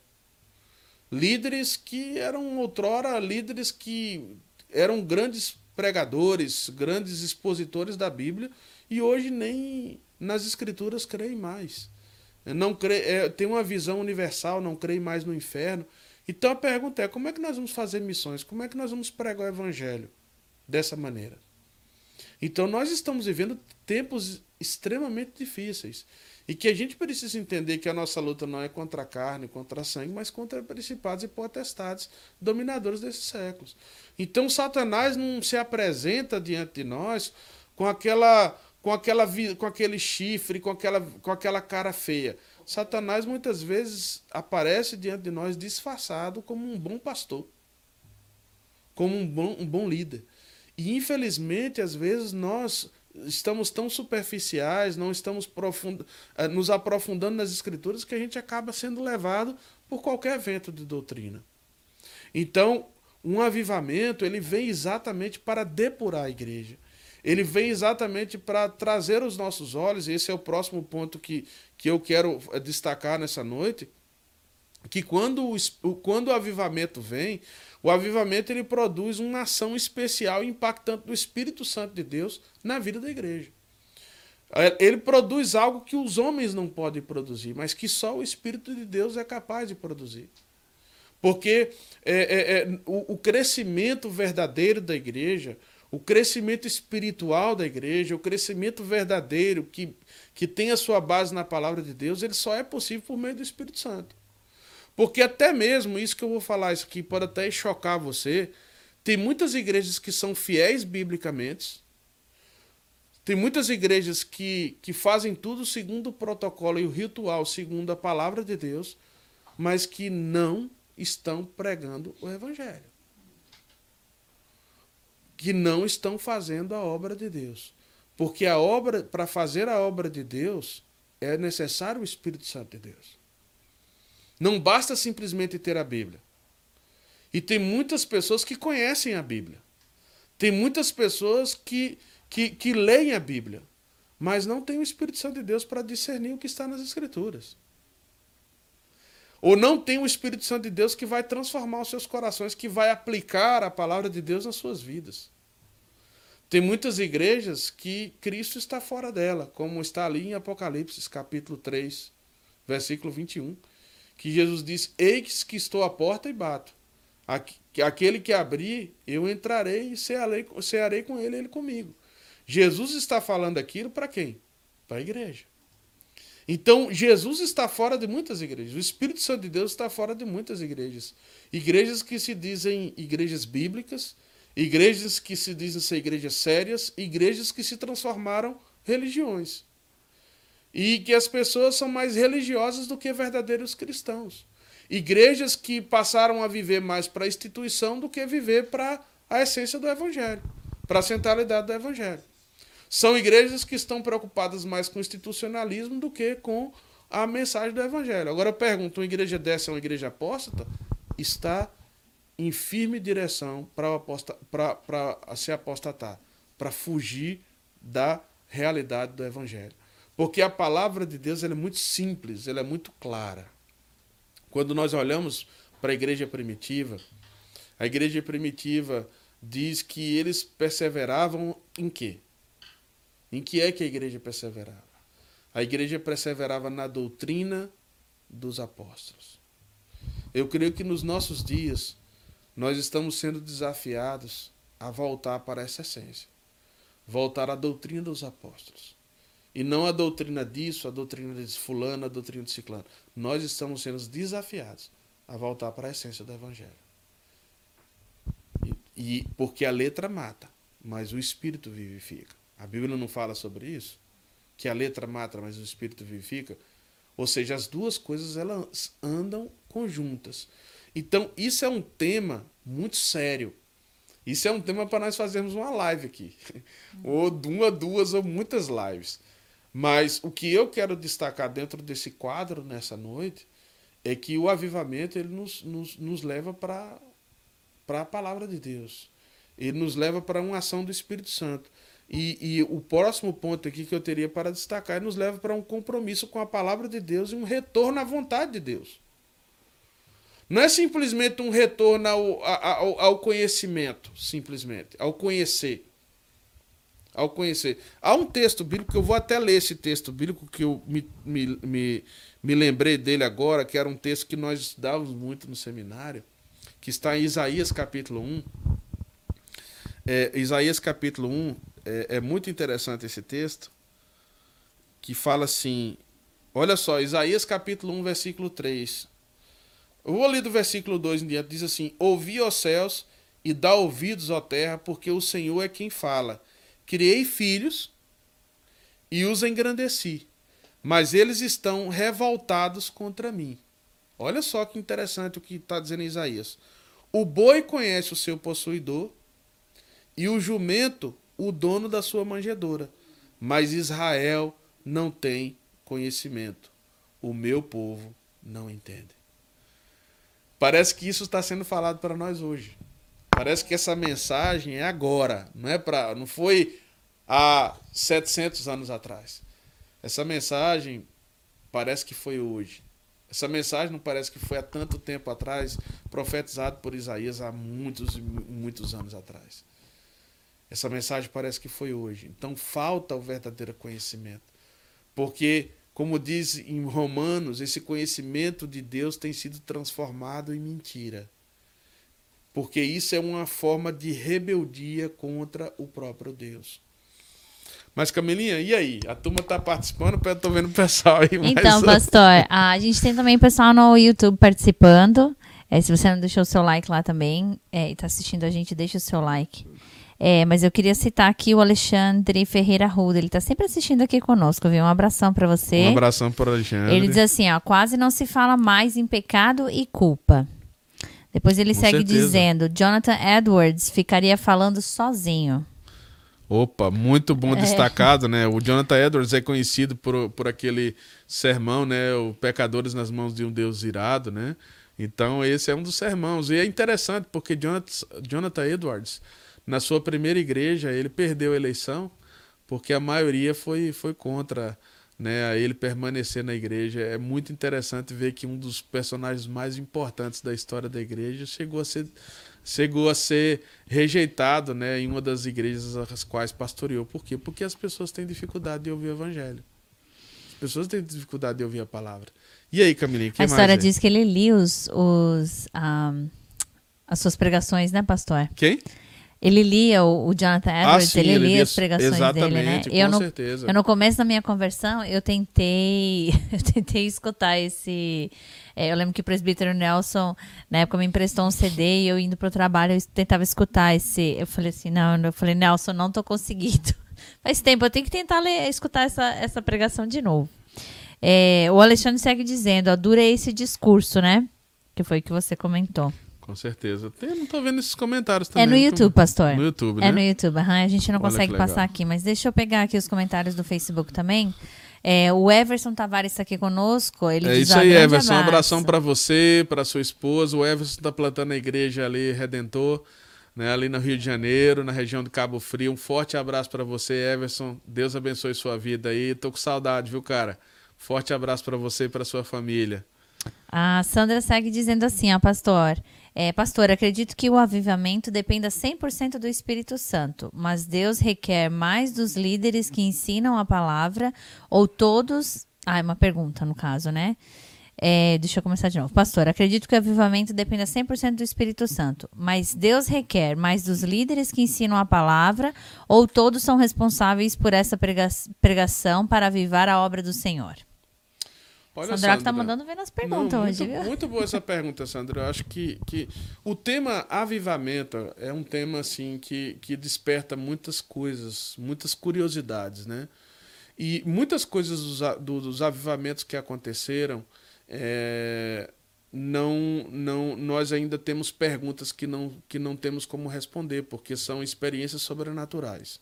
Líderes que eram outrora líderes que eram grandes pregadores, grandes expositores da Bíblia e hoje nem nas escrituras creem mais. Não crê, é, tem uma visão universal, não creem mais no inferno. Então a pergunta é: como é que nós vamos fazer missões? Como é que nós vamos pregar o evangelho dessa maneira? Então nós estamos vivendo tempos extremamente difíceis e que a gente precisa entender que a nossa luta não é contra a carne, contra a sangue, mas contra principados e potestades dominadores desses séculos. Então Satanás não se apresenta diante de nós com aquela com aquela com aquele chifre, com aquela com aquela cara feia. Satanás muitas vezes aparece diante de nós disfarçado como um bom pastor, como um bom, um bom líder. E infelizmente, às vezes, nós estamos tão superficiais, não estamos profund... Eh, nos aprofundando nas escrituras que a gente acaba sendo levado por qualquer evento de doutrina. Então, um avivamento, ele vem exatamente para depurar a igreja. Ele vem exatamente para trazer os nossos olhos, e esse é o próximo ponto que, que eu quero eh, destacar nessa noite, que quando o, quando o avivamento vem, o avivamento ele produz uma ação especial impactante do Espírito Santo de Deus na vida da igreja. É, ele produz algo que os homens não podem produzir, mas que só o Espírito de Deus é capaz de produzir. Porque é, é, é, o, o crescimento verdadeiro da igreja, o crescimento espiritual da igreja, o crescimento verdadeiro que, que tem a sua base na palavra de Deus, ele só é possível por meio do Espírito Santo. Porque até mesmo isso que eu vou falar, isso aqui pode até chocar você, tem muitas igrejas que são fiéis biblicamente, tem muitas igrejas que, que fazem tudo segundo o protocolo e o ritual, segundo a palavra de Deus, mas que não estão pregando o Evangelho que não estão fazendo a obra de Deus. Porque a obra, para fazer a obra de Deus, é necessário o Espírito Santo de Deus. Não basta simplesmente ter a Bíblia. E tem muitas pessoas que conhecem a Bíblia. Tem muitas pessoas que, que, que leem a Bíblia, mas não tem o Espírito Santo de Deus para discernir o que está nas Escrituras. Ou não tem o Espírito Santo de Deus que vai transformar os seus corações, que vai aplicar a palavra de Deus nas suas vidas. Tem muitas igrejas que Cristo está fora dela, como está ali em Apocalipse, capítulo 3, versículo 21, que Jesus diz: Eis que estou à porta e bato. Aquele que abrir, eu entrarei e cearei, cearei com ele, ele comigo. Jesus está falando aquilo para quem? Para a igreja. Então, Jesus está fora de muitas igrejas. O Espírito Santo de Deus está fora de muitas igrejas. Igrejas que se dizem igrejas bíblicas, igrejas que se dizem ser igrejas sérias, igrejas que se transformaram religiões. E que as pessoas são mais religiosas do que verdadeiros cristãos. Igrejas que passaram a viver mais para a instituição do que viver para a essência do evangelho, para a centralidade do evangelho. São igrejas que estão preocupadas mais com o institucionalismo do que com a mensagem do Evangelho. Agora eu pergunto: uma igreja dessa é uma igreja apóstata? Está em firme direção para aposta, se apostatar, para fugir da realidade do Evangelho. Porque a palavra de Deus é muito simples, ela é muito clara. Quando nós olhamos para a igreja primitiva, a igreja primitiva diz que eles perseveravam em quê? Em que é que a igreja perseverava? A igreja perseverava na doutrina dos apóstolos. Eu creio que nos nossos dias nós estamos sendo desafiados a voltar para essa essência. Voltar à doutrina dos apóstolos. E não a doutrina disso, a doutrina de fulano, a doutrina de ciclano. Nós estamos sendo desafiados a voltar para a essência do evangelho. E, e porque a letra mata, mas o espírito vivifica. A Bíblia não fala sobre isso? Que a letra mata, mas o espírito vivifica? Ou seja, as duas coisas elas andam conjuntas. Então, isso é um tema muito sério. Isso é um tema para nós fazermos uma live aqui. ou uma, duas ou muitas lives. Mas o que eu quero destacar dentro desse quadro nessa noite é que o avivamento ele nos, nos, nos leva para a palavra de Deus. Ele nos leva para uma ação do Espírito Santo. E, e, o próximo ponto aqui que eu teria para destacar nos leva para um compromisso com a palavra de Deus e um retorno à vontade de Deus. Não é simplesmente um retorno ao, ao, ao conhecimento, simplesmente, ao conhecer. Ao conhecer. Há um texto bíblico, eu vou até ler esse texto bíblico, que eu me, me, me, me lembrei dele agora, que era um texto que nós estudávamos muito no seminário, que está em Isaías capítulo 1. É, Isaías capítulo 1, é, é muito interessante esse texto, que fala assim: olha só, Isaías capítulo 1, versículo 3. Eu vou ler do versículo 2 em diante, diz assim: Ouvi, ó céus, e dá ouvidos, ó terra, porque o Senhor é quem fala. Criei filhos e os engrandeci, mas eles estão revoltados contra mim. Olha só que interessante o que está dizendo Isaías. O boi conhece o seu possuidor, e o jumento o dono da sua manjedoura. Mas Israel não tem conhecimento. O meu povo não entende. Parece que isso está sendo falado para nós hoje. Parece que essa mensagem é agora, não é para, não foi há 700 anos atrás. Essa mensagem parece que foi hoje. Essa mensagem não parece que foi há tanto tempo atrás, profetizado por Isaías há muitos muitos anos atrás. Essa mensagem parece que foi hoje. Então falta o verdadeiro conhecimento. Porque, como diz em Romanos, esse conhecimento de Deus tem sido transformado em mentira. Porque isso é uma forma de rebeldia contra o próprio Deus. Mas, Camilinha, e aí? A turma está participando? Eu tô vendo o pessoal aí. Então, pastor, a gente tem também pessoal no YouTube participando. É, se você não deixou o seu like lá também é, e está assistindo a gente, deixa o seu like. É, mas eu queria citar aqui o Alexandre Ferreira Ruda. Ele está sempre assistindo aqui conosco, viu? Um abração para você. Um abração para Alexandre. Ele diz assim, ó, quase não se fala mais em pecado e culpa. Depois ele Com segue certeza. dizendo, Jonathan Edwards ficaria falando sozinho. Opa, muito bom é. destacado, né? O Jonathan Edwards é conhecido por, por aquele sermão, né? O Pecadores nas mãos de um Deus irado, né? Então, esse é um dos sermãos. E é interessante porque Jonathan, Jonathan Edwards na sua primeira igreja, ele perdeu a eleição porque a maioria foi, foi contra né, a ele permanecer na igreja. É muito interessante ver que um dos personagens mais importantes da história da igreja chegou a ser, chegou a ser rejeitado né, em uma das igrejas as quais pastoreou. Por quê? Porque as pessoas têm dificuldade de ouvir o evangelho. As pessoas têm dificuldade de ouvir a palavra. E aí, Camilinha, A história mais, diz que ele lia os, os, um, as suas pregações, né, pastor? Quem? Ele lia o, o Jonathan Ah, Edwards, sim, ele, ele lia as pregações exatamente, dele, né? com Eu no, certeza. eu no começo da minha conversão, eu tentei, eu tentei escutar esse. é, eu lembro que o presbítero Nelson, na época, me emprestou um CD e eu indo pro trabalho, eu tentava escutar esse. Eu falei assim, não, eu falei, Nelson, não tô conseguindo. Faz tempo, eu tenho que tentar ler, escutar essa, essa pregação de novo. É, o Alexandre segue dizendo, ó, dura esse discurso, né? Que foi o que você comentou. Com certeza. Tem, não tô vendo esses comentários É também. no YouTube, pastor. No YouTube, É né? no YouTube, aham, a gente não Olha consegue passar aqui, mas deixa eu pegar aqui os comentários do Facebook também. É, o Everson Tavares está aqui conosco. Ele É diz, isso aí, Everson. Um abraço. abração para você, para sua esposa. O Everson tá plantando a igreja ali, Redentor, né, ali no Rio de Janeiro, na região do Cabo Frio. Um forte abraço para você, Everson. Deus abençoe sua vida aí. Tô com saudade, viu, cara? Forte abraço para você e para sua família. A Sandra segue dizendo assim, ó, pastor. É, pastor, acredito que o avivamento dependa 100% do Espírito Santo, mas Deus requer mais dos líderes que ensinam a palavra ou todos. Ah, é uma pergunta no caso, né? É, deixa eu começar de novo. Pastor, acredito que o avivamento dependa 100% do Espírito Santo, mas Deus requer mais dos líderes que ensinam a palavra ou todos são responsáveis por essa prega- pregação para avivar a obra do Senhor? Olha, Sandraco tá Sandra. mandando ver nas perguntas Não, hoje, muito, muito boa essa pergunta, Sandra. Eu acho que, que o tema avivamento é um tema assim que, que desperta muitas coisas, muitas curiosidades, né? E muitas coisas dos, do- dos avivamentos que aconteceram, é, não, não, nós ainda temos perguntas que não, que não temos como responder, porque são experiências sobrenaturais.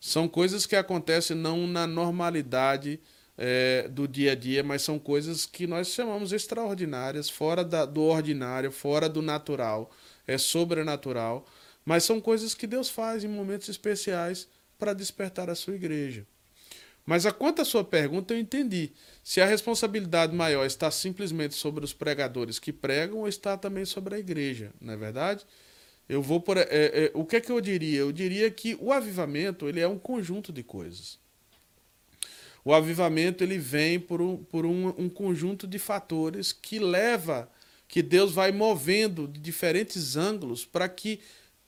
São coisas que acontecem não na normalidade é, do dia a dia, mas são coisas que nós chamamos extraordinárias, fora da- do ordinário, fora do natural, é sobrenatural, mas são coisas que Deus faz em momentos especiais para despertar a sua igreja. Mas a quanto à sua pergunta, eu entendi. Se a responsabilidade maior está simplesmente sobre os pregadores que pregam ou está também sobre a igreja, não é verdade? Eu vou por. é, é, o que é que eu diria? Eu diria que o avivamento ele é um conjunto de coisas. O avivamento ele vem por um, por um, um conjunto de fatores que leva, que Deus vai movendo de diferentes ângulos para que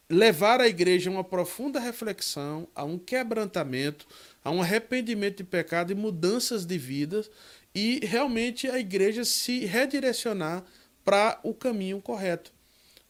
levar a igreja a uma profunda reflexão, a um quebrantamento, a um arrependimento de pecado e mudanças de vidas e realmente a igreja se redirecionar para o caminho correto.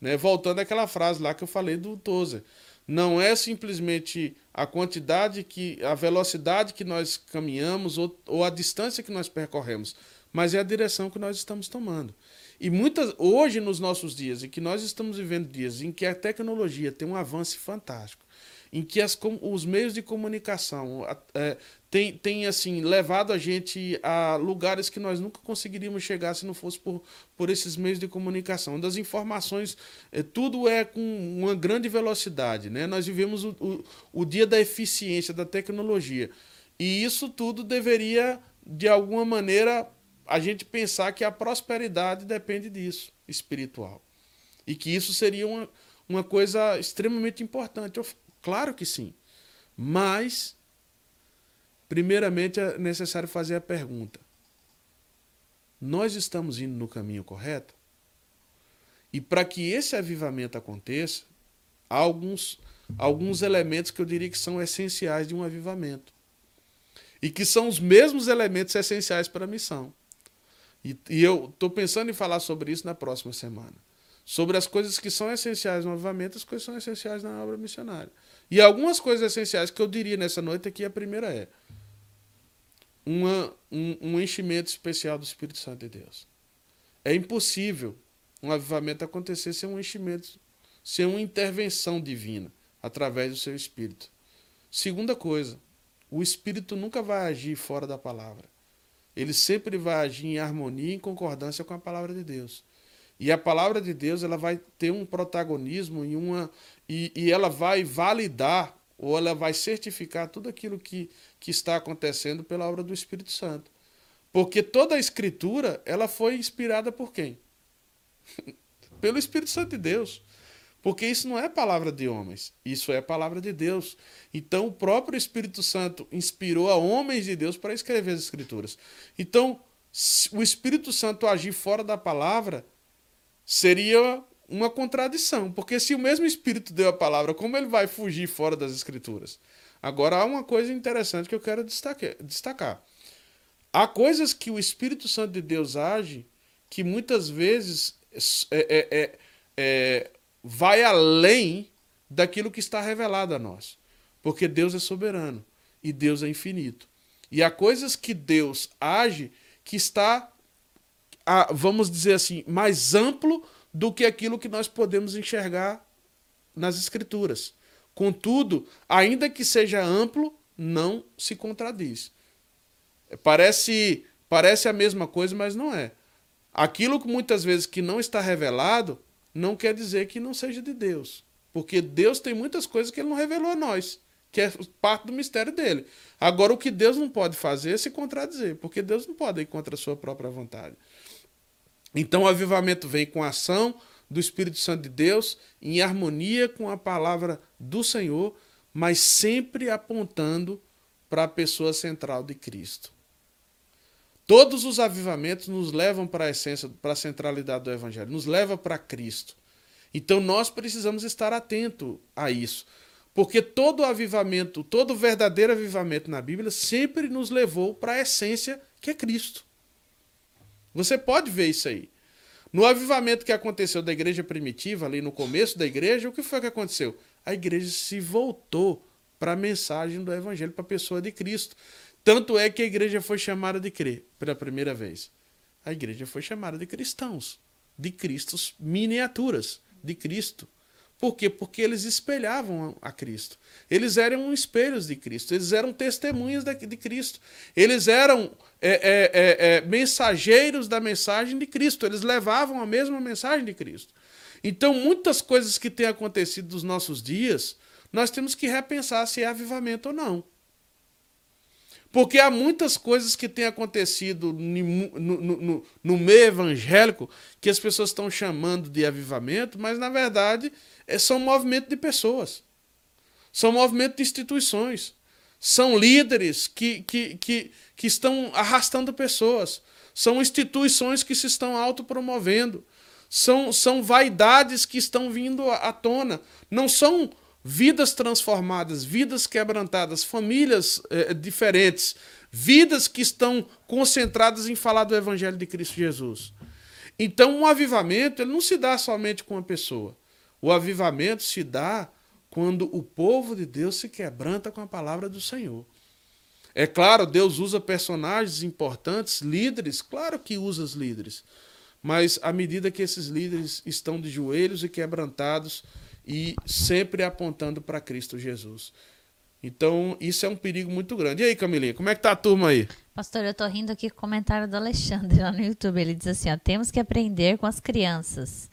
Né? Voltando àquela frase lá que eu falei do Tozer. Não é simplesmente a quantidade que, a velocidade que nós caminhamos ou, ou a distância que nós percorremos, mas é a direção que nós estamos tomando. E muitas, hoje nos nossos dias, em que nós estamos vivendo dias em que a tecnologia tem um avanço fantástico, em que as, os meios de comunicação é, tem, tem assim levado a gente a lugares que nós nunca conseguiríamos chegar se não fosse por, por esses meios de comunicação. Das informações, é, tudo é com uma grande velocidade. Né? Nós vivemos o, o, o dia da eficiência da tecnologia. E isso tudo deveria, de alguma maneira, a gente pensar que a prosperidade depende disso, espiritual. E que isso seria uma, uma coisa extremamente importante. Eu- claro que sim. Mas, primeiramente, é necessário fazer a pergunta: nós estamos indo no caminho correto? E para que esse avivamento aconteça, há alguns, alguns elementos que eu diria que são essenciais de um avivamento. E que são os mesmos elementos essenciais para a missão. E, e eu estou pensando em falar sobre isso na próxima semana. Sobre as coisas que são essenciais no avivamento, as coisas que são essenciais na obra missionária. E algumas coisas essenciais que eu diria nessa noite aqui, a primeira é uma, um, um enchimento especial do Espírito Santo de Deus. É impossível um avivamento acontecer sem um enchimento, sem uma intervenção divina através do seu Espírito. Segunda coisa, o Espírito nunca vai agir fora da palavra. Ele sempre vai agir em harmonia e em concordância com a palavra de Deus. E a palavra de Deus ela vai ter um protagonismo e, uma, e, e ela vai validar ou ela vai certificar tudo aquilo que, que está acontecendo pela obra do Espírito Santo. Porque toda a escritura ela foi inspirada por quem? Pelo Espírito Santo de Deus. Porque isso não é palavra de homens, isso é palavra de Deus. Então o próprio Espírito Santo inspirou a homens de Deus para escrever as escrituras. Então, o Espírito Santo agir fora da palavra seria uma contradição, porque se o mesmo Espírito deu a palavra, como ele vai fugir fora das Escrituras? Agora há uma coisa interessante que eu quero destacar. Há coisas que o Espírito Santo de Deus age que muitas vezes é, é, é, é vai além daquilo que está revelado a nós. Porque Deus é soberano e Deus é infinito. E há coisas que Deus age que está, vamos dizer assim, mais amplo do que aquilo que nós podemos enxergar nas Escrituras. Contudo, ainda que seja amplo, não se contradiz. Parece, parece a mesma coisa, mas não é. Aquilo que muitas vezes que não está revelado, não quer dizer que não seja de Deus. Porque Deus tem muitas coisas que ele não revelou a nós, que é parte do mistério dele. Agora, o que Deus não pode fazer é se contradizer, porque Deus não pode ir contra a sua própria vontade. Então, o avivamento vem com a ação do Espírito Santo de Deus, em harmonia com a palavra do Senhor, mas sempre apontando para a pessoa central de Cristo. Todos os avivamentos nos levam para a essência, para a centralidade do Evangelho, nos leva para Cristo. Então nós precisamos estar atento a isso. Porque todo avivamento, todo verdadeiro avivamento na Bíblia sempre nos levou para a essência que é Cristo. Você pode ver isso aí. No avivamento que aconteceu da igreja primitiva, ali no começo da igreja, o que foi que aconteceu? A igreja se voltou para a mensagem do evangelho, para a pessoa de Cristo. Tanto é que a igreja foi chamada de crer pela primeira vez. A igreja foi chamada de cristãos, de cristos miniaturas de Cristo. Por quê? Porque eles espelhavam a Cristo. Eles eram espelhos de Cristo. Eles eram testemunhas de Cristo. Eles eram é, é, é, é, mensageiros da mensagem de Cristo. Eles levavam a mesma mensagem de Cristo. Então, muitas coisas que têm acontecido nos nossos dias, nós temos que repensar se é avivamento ou não. Porque há muitas coisas que têm acontecido no, no, no, no meio evangélico que as pessoas estão chamando de avivamento, mas na verdade é, são movimento de pessoas, são movimento de instituições, são líderes que, que, que, que estão arrastando pessoas, são instituições que se estão autopromovendo, são, são vaidades que estão vindo à, tona, não são vidas transformadas, vidas quebrantadas, famílias eh, diferentes, vidas que estão concentradas em falar do Evangelho de Cristo Jesus. Então, um avivamento ele não se dá somente com uma pessoa. O avivamento se dá quando o povo de Deus se quebranta com a palavra do Senhor. É claro, Deus usa personagens importantes, líderes, claro que usa os líderes. Mas à medida que esses líderes estão de joelhos e quebrantados, e sempre apontando para Cristo Jesus. Então, isso é um perigo muito grande. E aí, Camilinha, como é que tá a turma aí? Pastor, eu tô rindo aqui com o comentário do Alexandre lá no YouTube. Ele diz assim: ó, temos que aprender com as crianças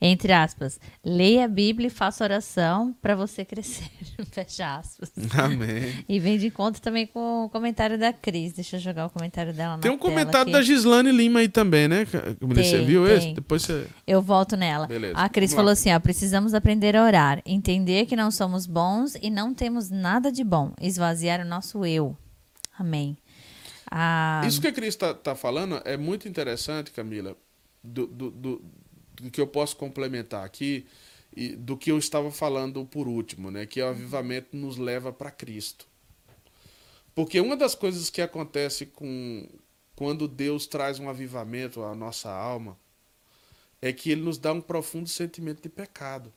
entre aspas, leia a Bíblia e faça oração para você crescer. Fecha aspas. Amém. E vem de encontro também com o comentário da Cris. Deixa eu jogar o comentário dela Tem um comentário da Gislane Lima aí também, né? Tem, você viu tem. esse? Depois você... Eu volto nela. Beleza. A Cris falou assim, ó, precisamos aprender a orar, entender que não somos bons e não temos nada de bom, esvaziar o nosso eu. Amém. Ah... Isso que a Cris está tá falando é muito interessante, Camila, do, do do que eu posso complementar aqui e do que eu estava falando por último, né, que o avivamento nos leva para Cristo. Porque uma das coisas que acontece com quando Deus traz um avivamento à nossa alma é que ele nos dá um profundo sentimento de pecado.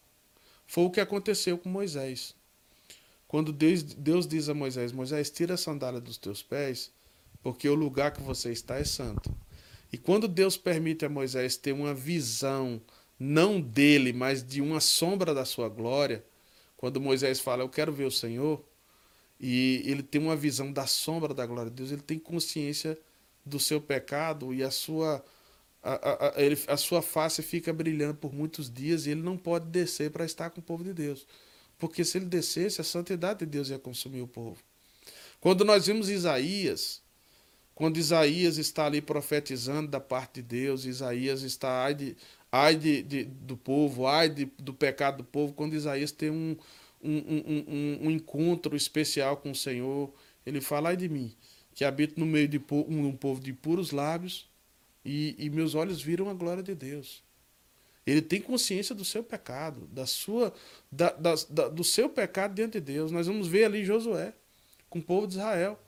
Foi o que aconteceu com Moisés. Quando Deus, Deus diz a Moisés: Moisés, tira a sandália dos teus pés, porque o lugar que você está é santo. E quando Deus permite a Moisés ter uma visão, não dele, mas de uma sombra da sua glória, quando Moisés fala, eu quero ver o Senhor, e ele tem uma visão da sombra da glória de Deus, ele tem consciência do seu pecado e a sua, a, a, ele, a sua face fica brilhando por muitos dias e ele não pode descer para estar com o povo de Deus. Porque se ele descesse, a santidade de Deus ia consumir o povo. Quando nós vimos Isaías, quando Isaías está ali profetizando da parte de Deus, Isaías está, ai, de, ai de, de do povo, ai de, do pecado do povo, quando Isaías tem um, um, um, um, encontro especial com o Senhor, ele fala, ai de mim, que habito no meio de um, um povo de puros lábios e, e meus olhos viram a glória de Deus. Ele tem consciência do seu pecado, da sua, da, da, da, do seu pecado diante de Deus. Nós vamos ver ali Josué com o povo de Israel,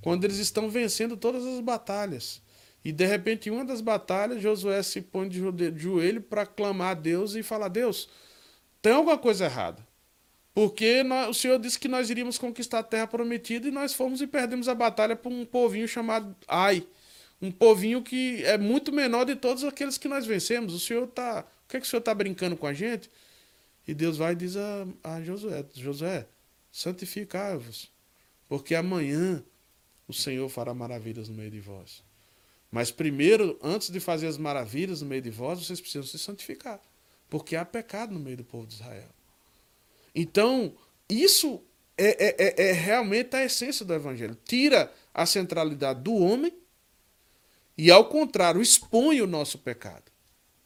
quando eles estão vencendo todas as batalhas. E de repente, em uma das batalhas, Josué se põe de joelho para clamar a Deus e falar: Deus, tem alguma coisa errada. Porque nós, o Senhor disse que nós iríamos conquistar a terra prometida e nós fomos e perdemos a batalha para um povinho chamado Ai. Um povinho que é muito menor de todos aqueles que nós vencemos. O Senhor está. O que, é que o Senhor está brincando com a gente? E Deus vai e diz a, a Josué: Josué, santificai-vos, porque amanhã o Senhor fará maravilhas no meio de vós. Mas primeiro, antes de fazer as maravilhas no meio de vós, vocês precisam se santificar. Porque há pecado no meio do povo de Israel. Então, isso é, é, é, é realmente a essência do Evangelho. Tira a centralidade do homem e, ao contrário, expõe o nosso pecado.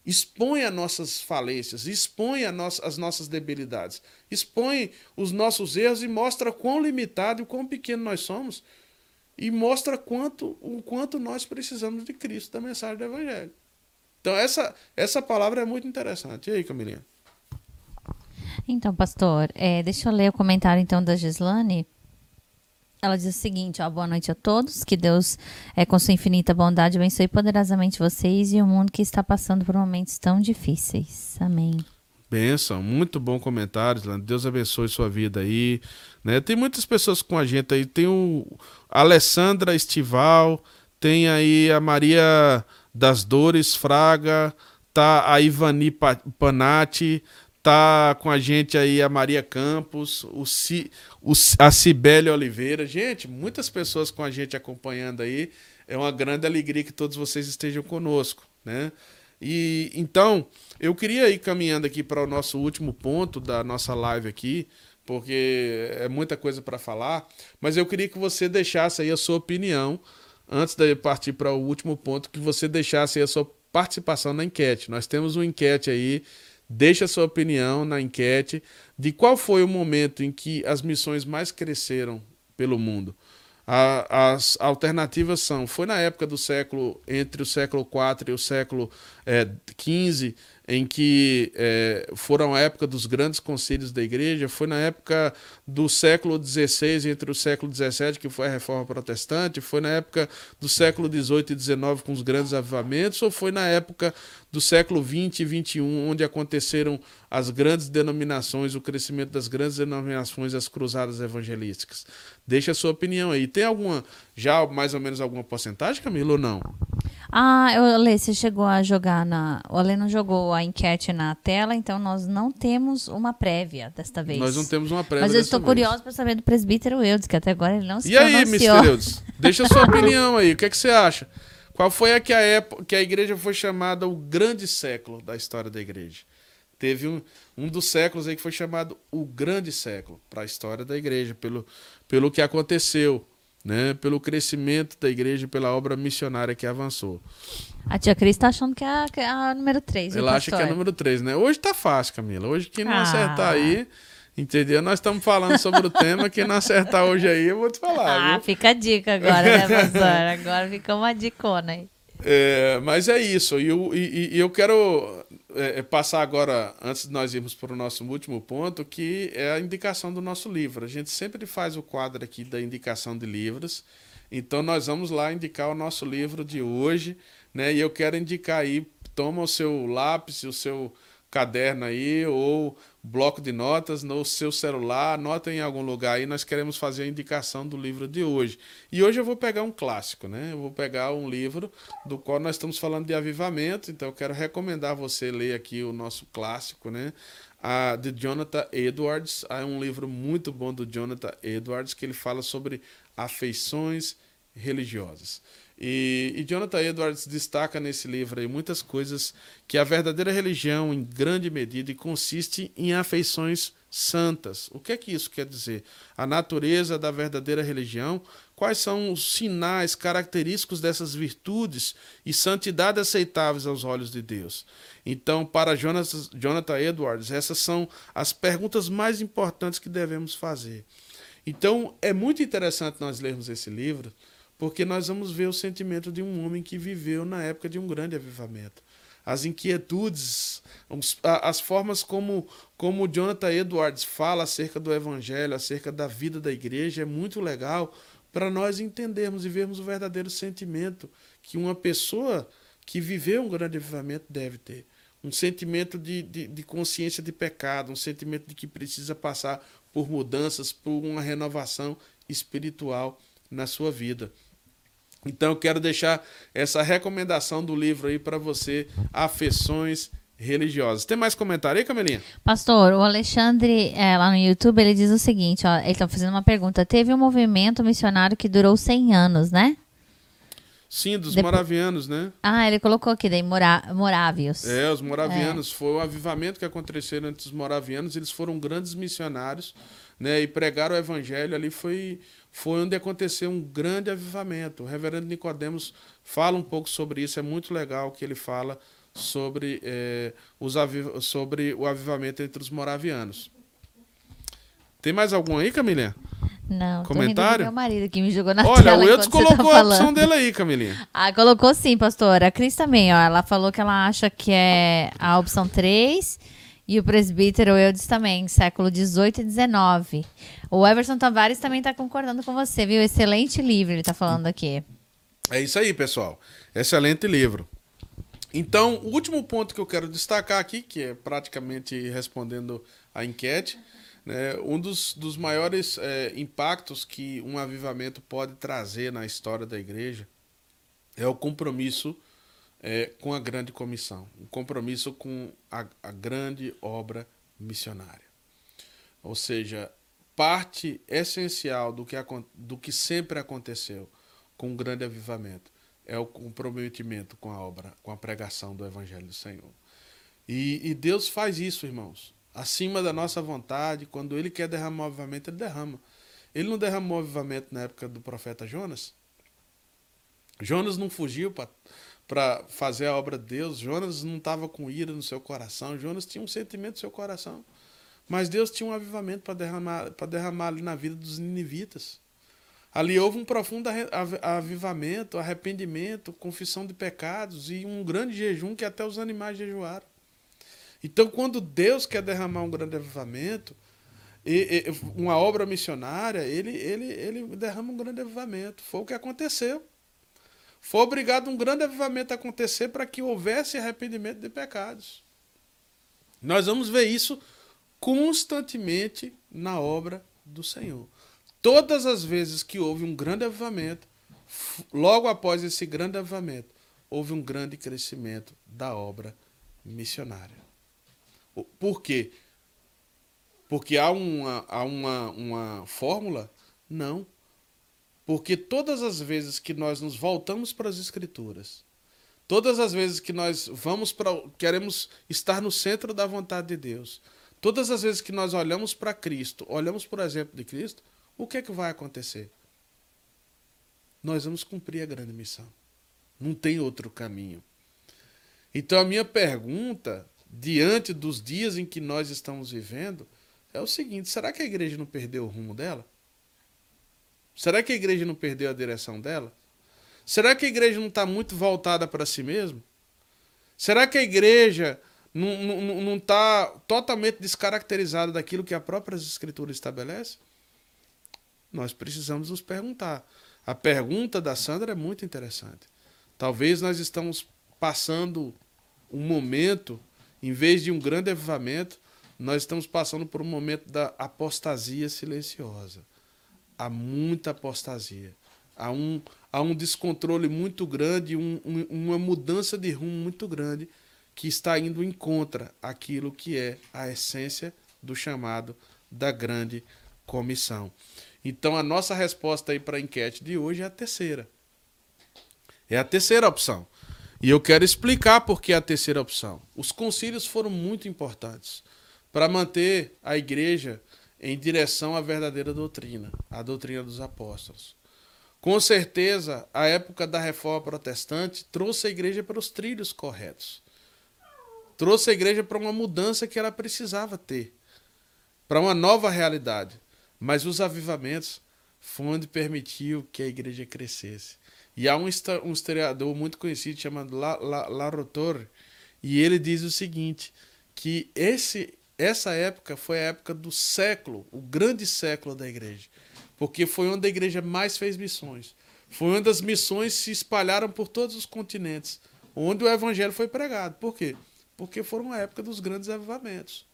Expõe as nossas falências, expõe nossa, as nossas debilidades, expõe os nossos erros e mostra quão limitado e quão pequeno nós somos e mostra quanto, o quanto nós precisamos de Cristo, da mensagem do Evangelho. Então, essa, essa palavra é muito interessante. E aí, Camilinha? Então, pastor, é, deixa eu ler o comentário então da Gislane. Ela diz o seguinte: ó, boa noite a todos. Que Deus, é, com sua infinita bondade, abençoe poderosamente vocês e o mundo que está passando por momentos tão difíceis. Amém. Benção, muito bom comentário, Deus abençoe sua vida aí. Né? Tem muitas pessoas com a gente aí. Tem o Alessandra Estival, tem aí a Maria das Dores Fraga, tá a Ivani Panati, tá com a gente aí a Maria Campos, o, o a Cibele Oliveira. Gente, muitas pessoas com a gente acompanhando aí. É uma grande alegria que todos vocês estejam conosco, né? E então, eu queria ir caminhando aqui para o nosso último ponto da nossa live aqui, porque é muita coisa para falar, mas eu queria que você deixasse aí a sua opinião antes de partir para o último ponto, que você deixasse aí a sua participação na enquete. Nós temos uma enquete aí, deixa a sua opinião na enquete de qual foi o momento em que as missões mais cresceram pelo mundo. A, as alternativas são, foi na época do século, entre o século IV e o século XV, eh, em que é, foram a época dos grandes concílios da igreja, foi na época do século XVI entre o século XVII, que foi a reforma protestante, foi na época do século XVIII e XIX com os grandes avivamentos, ou foi na época do século XX e XXI, onde aconteceram as grandes denominações, o crescimento das grandes denominações, as cruzadas evangelísticas. Deixa a sua opinião aí. Tem alguma, já mais ou menos alguma porcentagem, Camilo, ou não? Ah, o Lê, você chegou a jogar na. O Alê não jogou a enquete na tela, então nós não temos uma prévia desta vez. Nós não temos uma prévia. Mas eu estou curioso para saber do presbítero Eudes, que até agora ele não se E aí, Mr. Eudes? Deixa a sua opinião aí. O que, é que você acha? Qual foi a que a, época, que a igreja foi chamada o grande século da história da igreja? Teve um, um dos séculos aí que foi chamado o grande século para a história da igreja, pelo, pelo que aconteceu né, pelo crescimento da igreja pela obra missionária que avançou. A tia Cris está achando que é a, que é a número 3. Ela acha que é a número 3, né? Hoje tá fácil, Camila. Hoje quem não ah. acertar aí, entendeu? Nós estamos falando sobre o tema, quem não acertar hoje aí, eu vou te falar. Ah, viu? fica a dica agora, né, pastor? Agora fica uma dicona aí. É, mas é isso. E eu, e, e eu quero é, é, passar agora, antes de nós irmos para o nosso último ponto, que é a indicação do nosso livro. A gente sempre faz o quadro aqui da indicação de livros. Então nós vamos lá indicar o nosso livro de hoje, né? E eu quero indicar aí, toma o seu lápis, o seu caderno aí, ou bloco de notas no seu celular, anota em algum lugar aí, nós queremos fazer a indicação do livro de hoje. E hoje eu vou pegar um clássico, né? Eu vou pegar um livro do qual nós estamos falando de avivamento, então eu quero recomendar você ler aqui o nosso clássico, né? A, de Jonathan Edwards, é um livro muito bom do Jonathan Edwards, que ele fala sobre afeições religiosas. E, e, Jonathan Edwards destaca nesse livro aí muitas coisas que a verdadeira religião, em grande medida, consiste em afeições santas. O que é que isso quer dizer? A natureza da verdadeira religião, quais são os sinais característicos dessas virtudes e santidade aceitáveis aos olhos de Deus. Então, para Jonathan Edwards, essas são as perguntas mais importantes que devemos fazer. Então, é muito interessante nós lermos esse livro porque nós vamos ver o sentimento de um homem que viveu na época de um grande avivamento. as inquietudes, as formas como, como Jonathan Edwards fala acerca do evangelho, acerca da vida da igreja, é muito legal para nós entendermos e vermos o verdadeiro sentimento que uma pessoa que viveu um grande avivamento deve ter. Um sentimento de, de, de consciência de pecado, um sentimento de que precisa passar por mudanças, por uma renovação espiritual na sua vida. Então eu quero deixar essa recomendação do livro aí para você, Afeições Religiosas. Tem mais comentário aí, Camelinha? Pastor, o Alexandre, é, lá no YouTube, ele diz o seguinte, ó, ele está fazendo uma pergunta. Teve um movimento missionário que durou 100 anos, né? Sim, dos Depois... moravianos, né? Ah, ele colocou aqui, daí mora... morávios. É, os moravianos. É. Foi o avivamento que aconteceu entre os moravianos. Eles foram grandes missionários, né? E pregaram o evangelho ali foi foi onde aconteceu um grande avivamento. O reverendo Nicodemos fala um pouco sobre isso, é muito legal que ele fala sobre, é, os sobre o avivamento entre os moravianos. Tem mais algum aí, Camilinha? Não, comentário. meu marido que me jogou na Olha, tela o Eudes colocou tá a opção dele aí, Camilinha. Ah, colocou sim, pastora. A Cris também, ó. Ela falou que ela acha que é a opção 3 e o presbítero Eudes também, século 18 e 19. O Everson Tavares também está concordando com você, viu? Excelente livro, ele está falando aqui. É isso aí, pessoal. Excelente livro. Então, o último ponto que eu quero destacar aqui, que é praticamente respondendo à enquete, né, um dos, dos maiores é, impactos que um avivamento pode trazer na história da igreja é o compromisso é, com a grande comissão, um compromisso com a, a grande obra missionária. Ou seja, parte essencial do que, do que sempre aconteceu com o grande avivamento é o comprometimento com a obra, com a pregação do Evangelho do Senhor. E, e, Deus faz isso, irmãos, acima da nossa vontade, quando Ele quer derramar o avivamento, Ele derrama. Ele não derramou o avivamento na época do profeta Jonas? Jonas não fugiu para para fazer a obra de Deus. Jonas não estava com ira no seu coração. Jonas tinha um sentimento no seu coração. Mas Deus tinha um avivamento para derramar, derramar ali na vida dos ninivitas. Ali houve um profundo avivamento, arrependimento, confissão de pecados e um grande jejum que até os animais jejuaram. Então, quando Deus quer derramar um grande avivamento, uma obra missionária, ele, ele, ele derrama um grande avivamento. Foi o que aconteceu. Foi obrigado um grande avivamento a acontecer para que houvesse arrependimento de pecados. Nós vamos ver isso constantemente na obra do Senhor. Todas as vezes que houve um grande avivamento, logo após esse grande avivamento, houve um grande crescimento da obra missionária. Por quê? Porque há uma, há uma, uma fórmula? Não. Porque todas as vezes que nós nos voltamos para as Escrituras, todas as vezes que nós vamos para. queremos estar no centro da vontade de Deus, todas as vezes que nós olhamos para Cristo, olhamos por exemplo de Cristo, o que é que vai acontecer? Nós vamos cumprir a grande missão. Não tem outro caminho. Então a minha pergunta, diante dos dias em que nós estamos vivendo, é o seguinte: será que a igreja não perdeu o rumo dela? Será que a igreja não perdeu a direção dela? Será que a igreja não está muito voltada para si mesma? Será que a igreja não está totalmente descaracterizada daquilo que a própria Escritura estabelece? Nós precisamos nos perguntar. A pergunta da Sandra é muito interessante. Talvez nós estamos passando um momento, em vez de um grande avivamento, nós estamos passando por um momento da apostasia silenciosa há muita apostasia. Há um, há um descontrole muito grande, um, um, uma mudança de rumo muito grande que está indo em contra aquilo que é a essência do chamado da grande comissão. Então a nossa resposta aí para a enquete de hoje é a terceira. É a terceira opção. E eu quero explicar por que a terceira opção. Os concílios foram muito importantes para manter a igreja em direção à verdadeira doutrina, a doutrina dos apóstolos. Com certeza, a época da reforma protestante trouxe a igreja para os trilhos corretos. Trouxe a igreja para uma mudança que ela precisava ter, para uma nova realidade. Mas os avivamentos foi onde permitiu que a igreja crescesse. E há um, historiador muito conhecido chamado La, La, La Rotor, E ele diz o seguinte, que esse essa época foi a época do século, o grande século da igreja, porque foi onde a igreja mais fez missões. Foi onde as missões se espalharam por todos os continentes, onde o evangelho foi pregado. Por quê? Porque foram a época dos grandes avivamentos.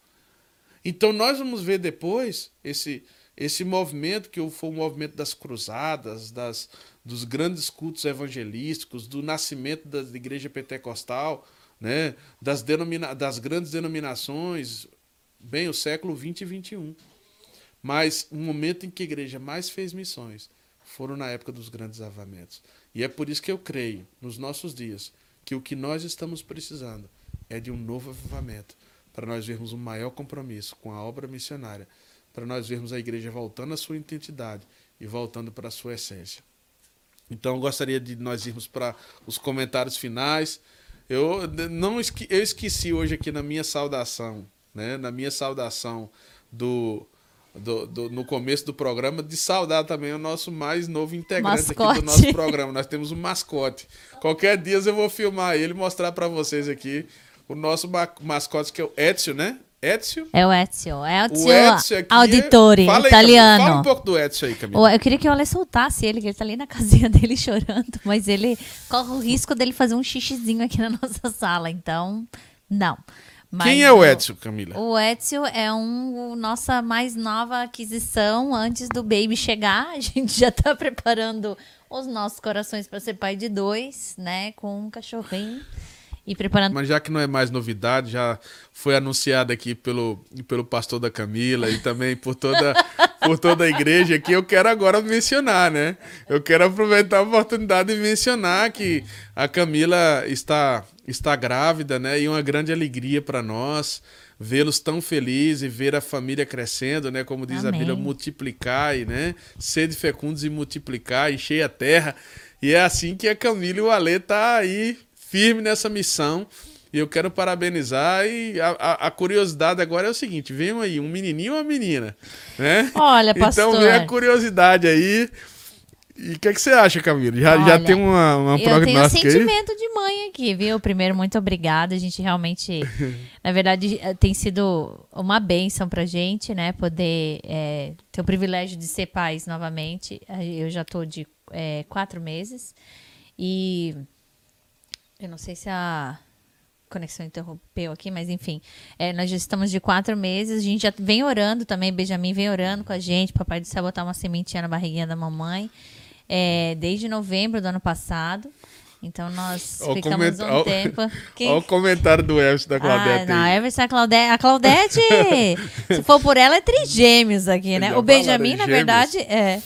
Então nós vamos ver depois esse esse movimento que foi o movimento das cruzadas, das, dos grandes cultos evangelísticos, do nascimento da igreja pentecostal, né, das, denomina das grandes denominações, bem, o século 20 e 21. Mas o momento em que a igreja mais fez missões foram na época dos grandes avamentos. E é por isso que eu creio, nos nossos dias, que o que nós estamos precisando é de um novo avivamento, para nós vermos um maior compromisso com a obra missionária, para nós vermos a igreja voltando à sua identidade e voltando para a sua essência. Então, eu gostaria de nós irmos para os comentários finais. Eu não eu esqueci hoje aqui na minha saudação, né, na minha saudação do, do, do, no começo do programa, de saudar também o nosso mais novo integrante mascote. aqui do nosso programa. Nós temos um mascote. Qualquer dia eu vou filmar ele e mostrar para vocês aqui o nosso mascote, que é o Ezio, né? Ezio? É o Ezio. É o Ezio aqui Auditori, fala aí, italiano. Fala um pouco do Ezio aí, Camila. Eu queria que o Ale soltasse ele, que ele tá ali na casinha dele chorando, mas ele corre o risco dele fazer um xixizinho aqui na nossa sala, então, não. Mas Quem é o Ezio, Camila? O Ezio é um nossa mais nova aquisição antes do Baby chegar. A gente já tá preparando os nossos corações para ser pai de dois, né, com um cachorrinho e preparando. Mas já que não é mais novidade, já foi anunciado aqui pelo, pelo pastor da Camila e também por toda, por toda a igreja aqui, eu quero agora mencionar, né? Eu quero aproveitar a oportunidade de mencionar que a Camila está, está grávida, né? E uma grande alegria para nós vê-los tão felizes e ver a família crescendo, né? Como diz Amém. a Bíblia, multiplicar e, né? Sede fecundos e multiplicar, encher a terra. E é assim que a Camila e o Alê tá aí firme nessa missão. E eu quero parabenizar. E a, a, a, curiosidade agora é o seguinte: vem aí, um menininho ou uma menina? Né? Olha, pastor. Então vem a curiosidade aí. E o que, é que você acha, Camila? Já, Olha, já tem uma, uma Eu tenho um sentimento aí? de mãe aqui, viu? Primeiro, muito obrigada. A gente realmente, na verdade, eh, tem sido uma bênção pra gente, né? Poder é, ter o privilégio de ser pais novamente. Eu já tô de é, quatro meses. E eu não sei se a conexão interrompeu aqui, mas enfim. É, nós já estamos de quatro meses. A gente já vem orando também. Benjamin vem orando com a gente. Papai do céu botar uma sementinha na barriguinha da mamãe. É, desde novembro do ano passado. Então nós o ficamos coment... um tempo. Olha o comentário do Everson da Claudete. Ah, não, a Claudete. A Claudete, se for por ela, é trigêmeos aqui, né? O Benjamin, na verdade, é.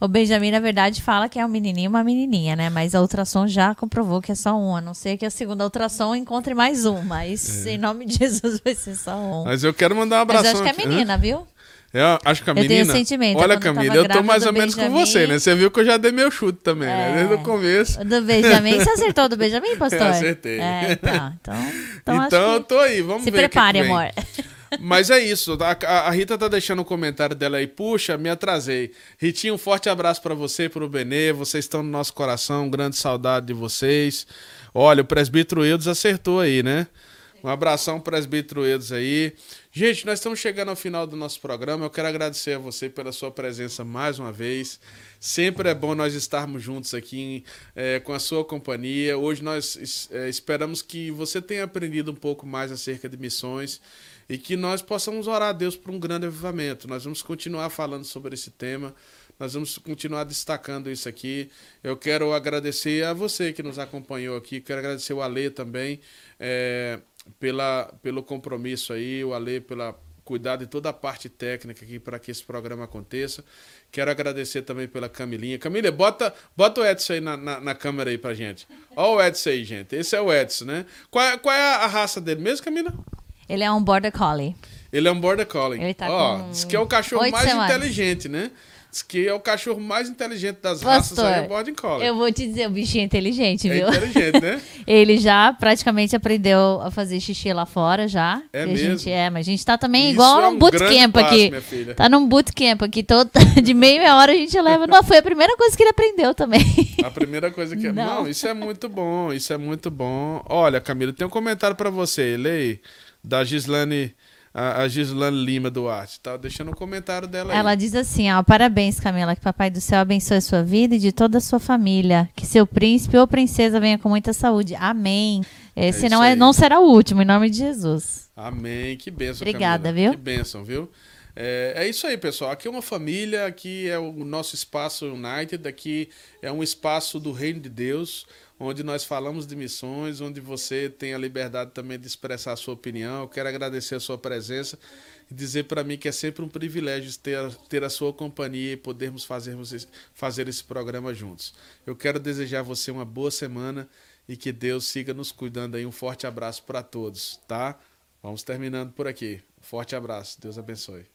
O Benjamin, na verdade, fala que é um menininho e uma menininha, né? Mas a ultrassom já comprovou que é só um. A não ser que a segunda ultrassom encontre mais um. Mas é. em nome de Jesus vai ser só um. Mas eu quero mandar um abraço. Mas eu acho que é menina, viu? Eu acho que a menina. Eu tenho sentimento. Olha, Camila, eu tô mais ou menos Benjamin... com você, né? Você viu que eu já dei meu chute também, né? é... né? Desde o começo. Do Benjamin. Você acertou do Benjamin, pastor? Eu acertei. É, tá. Então, então, então eu tô aí. Vamos Se ver. Se prepare, amor. Mas é isso. A, a, Rita tá deixando um comentário dela aí. Puxa, me atrasei. Ritinho, um forte abraço para você, pro Benê. Vocês estão no nosso coração. grande saudade de vocês. Olha, o presbítero Eudes acertou aí, né? Um abração, presbítero Eudes aí. Gente, nós estamos chegando ao final do nosso programa. Eu quero agradecer a você pela sua presença mais uma vez. Sempre é bom nós estarmos juntos aqui é, com a sua companhia. Hoje nós é, esperamos que você tenha aprendido um pouco mais acerca de missões e que nós possamos orar a Deus por um grande avivamento. Nós vamos continuar falando sobre esse tema, nós vamos continuar destacando isso aqui. Eu quero agradecer a você que nos acompanhou aqui, quero agradecer o Alê também é, pela, pelo compromisso aí, o Alê pela cuidar de toda a parte técnica aqui para que esse programa aconteça. Quero agradecer também pela Camilinha. Camila, bota, bota o Edson aí na, na, na câmera aí pra gente. Olha o Edson aí, gente. Esse é o Edson, né? Qual, é, qual é a raça dele mesmo, Camila? Ele é um Border Collie. Ele é um Border Collie. Ele tá Ó, com diz que é o cachorro mais semanas. inteligente, né? Diz que é o cachorro mais inteligente das raças Pastor, aí, é o Border Collie. Eu vou te dizer, o bichinho é inteligente, É viu? inteligente, né? Ele já praticamente aprendeu a fazer xixi lá fora já. É E a gente, mesmo? é, mas a gente tá também Isso igual é num um bootcamp passo, aqui. Tá num bootcamp aqui, todo, de meia hora a gente leva. Não, foi a primeira coisa que ele aprendeu também. A primeira coisa que é. Não. Não, isso é muito bom, isso é muito bom. Olha, Camila, tem um comentário pra você, leia. Da Gislane, a, a Gislane Lima Duarte. Tá deixando um comentário dela aí. Ela diz assim, ó, parabéns, Camila, que Papai do Céu abençoe a sua vida e de toda a sua família. Que seu príncipe ou princesa venha com muita saúde. Amém. Esse isso não, é, não será o último, em nome de Jesus. Amém, que bênção, Obrigada, Camila. viu? Que bênção, viu? É, é isso aí, pessoal. Aqui é uma família, aqui é o nosso espaço United, aqui é um espaço do Reino de Deus, onde nós falamos de missões, onde você tem a liberdade também de expressar a sua opinião. Eu quero agradecer a sua presença e dizer para mim que é sempre um privilégio ter, a- ter a sua companhia e podermos fazermos fazer esse programa juntos. Eu quero desejar a você uma boa semana e que Deus siga nos cuidando aí. Um forte abraço para todos, tá? Vamos terminando por aqui. Forte abraço. Deus abençoe.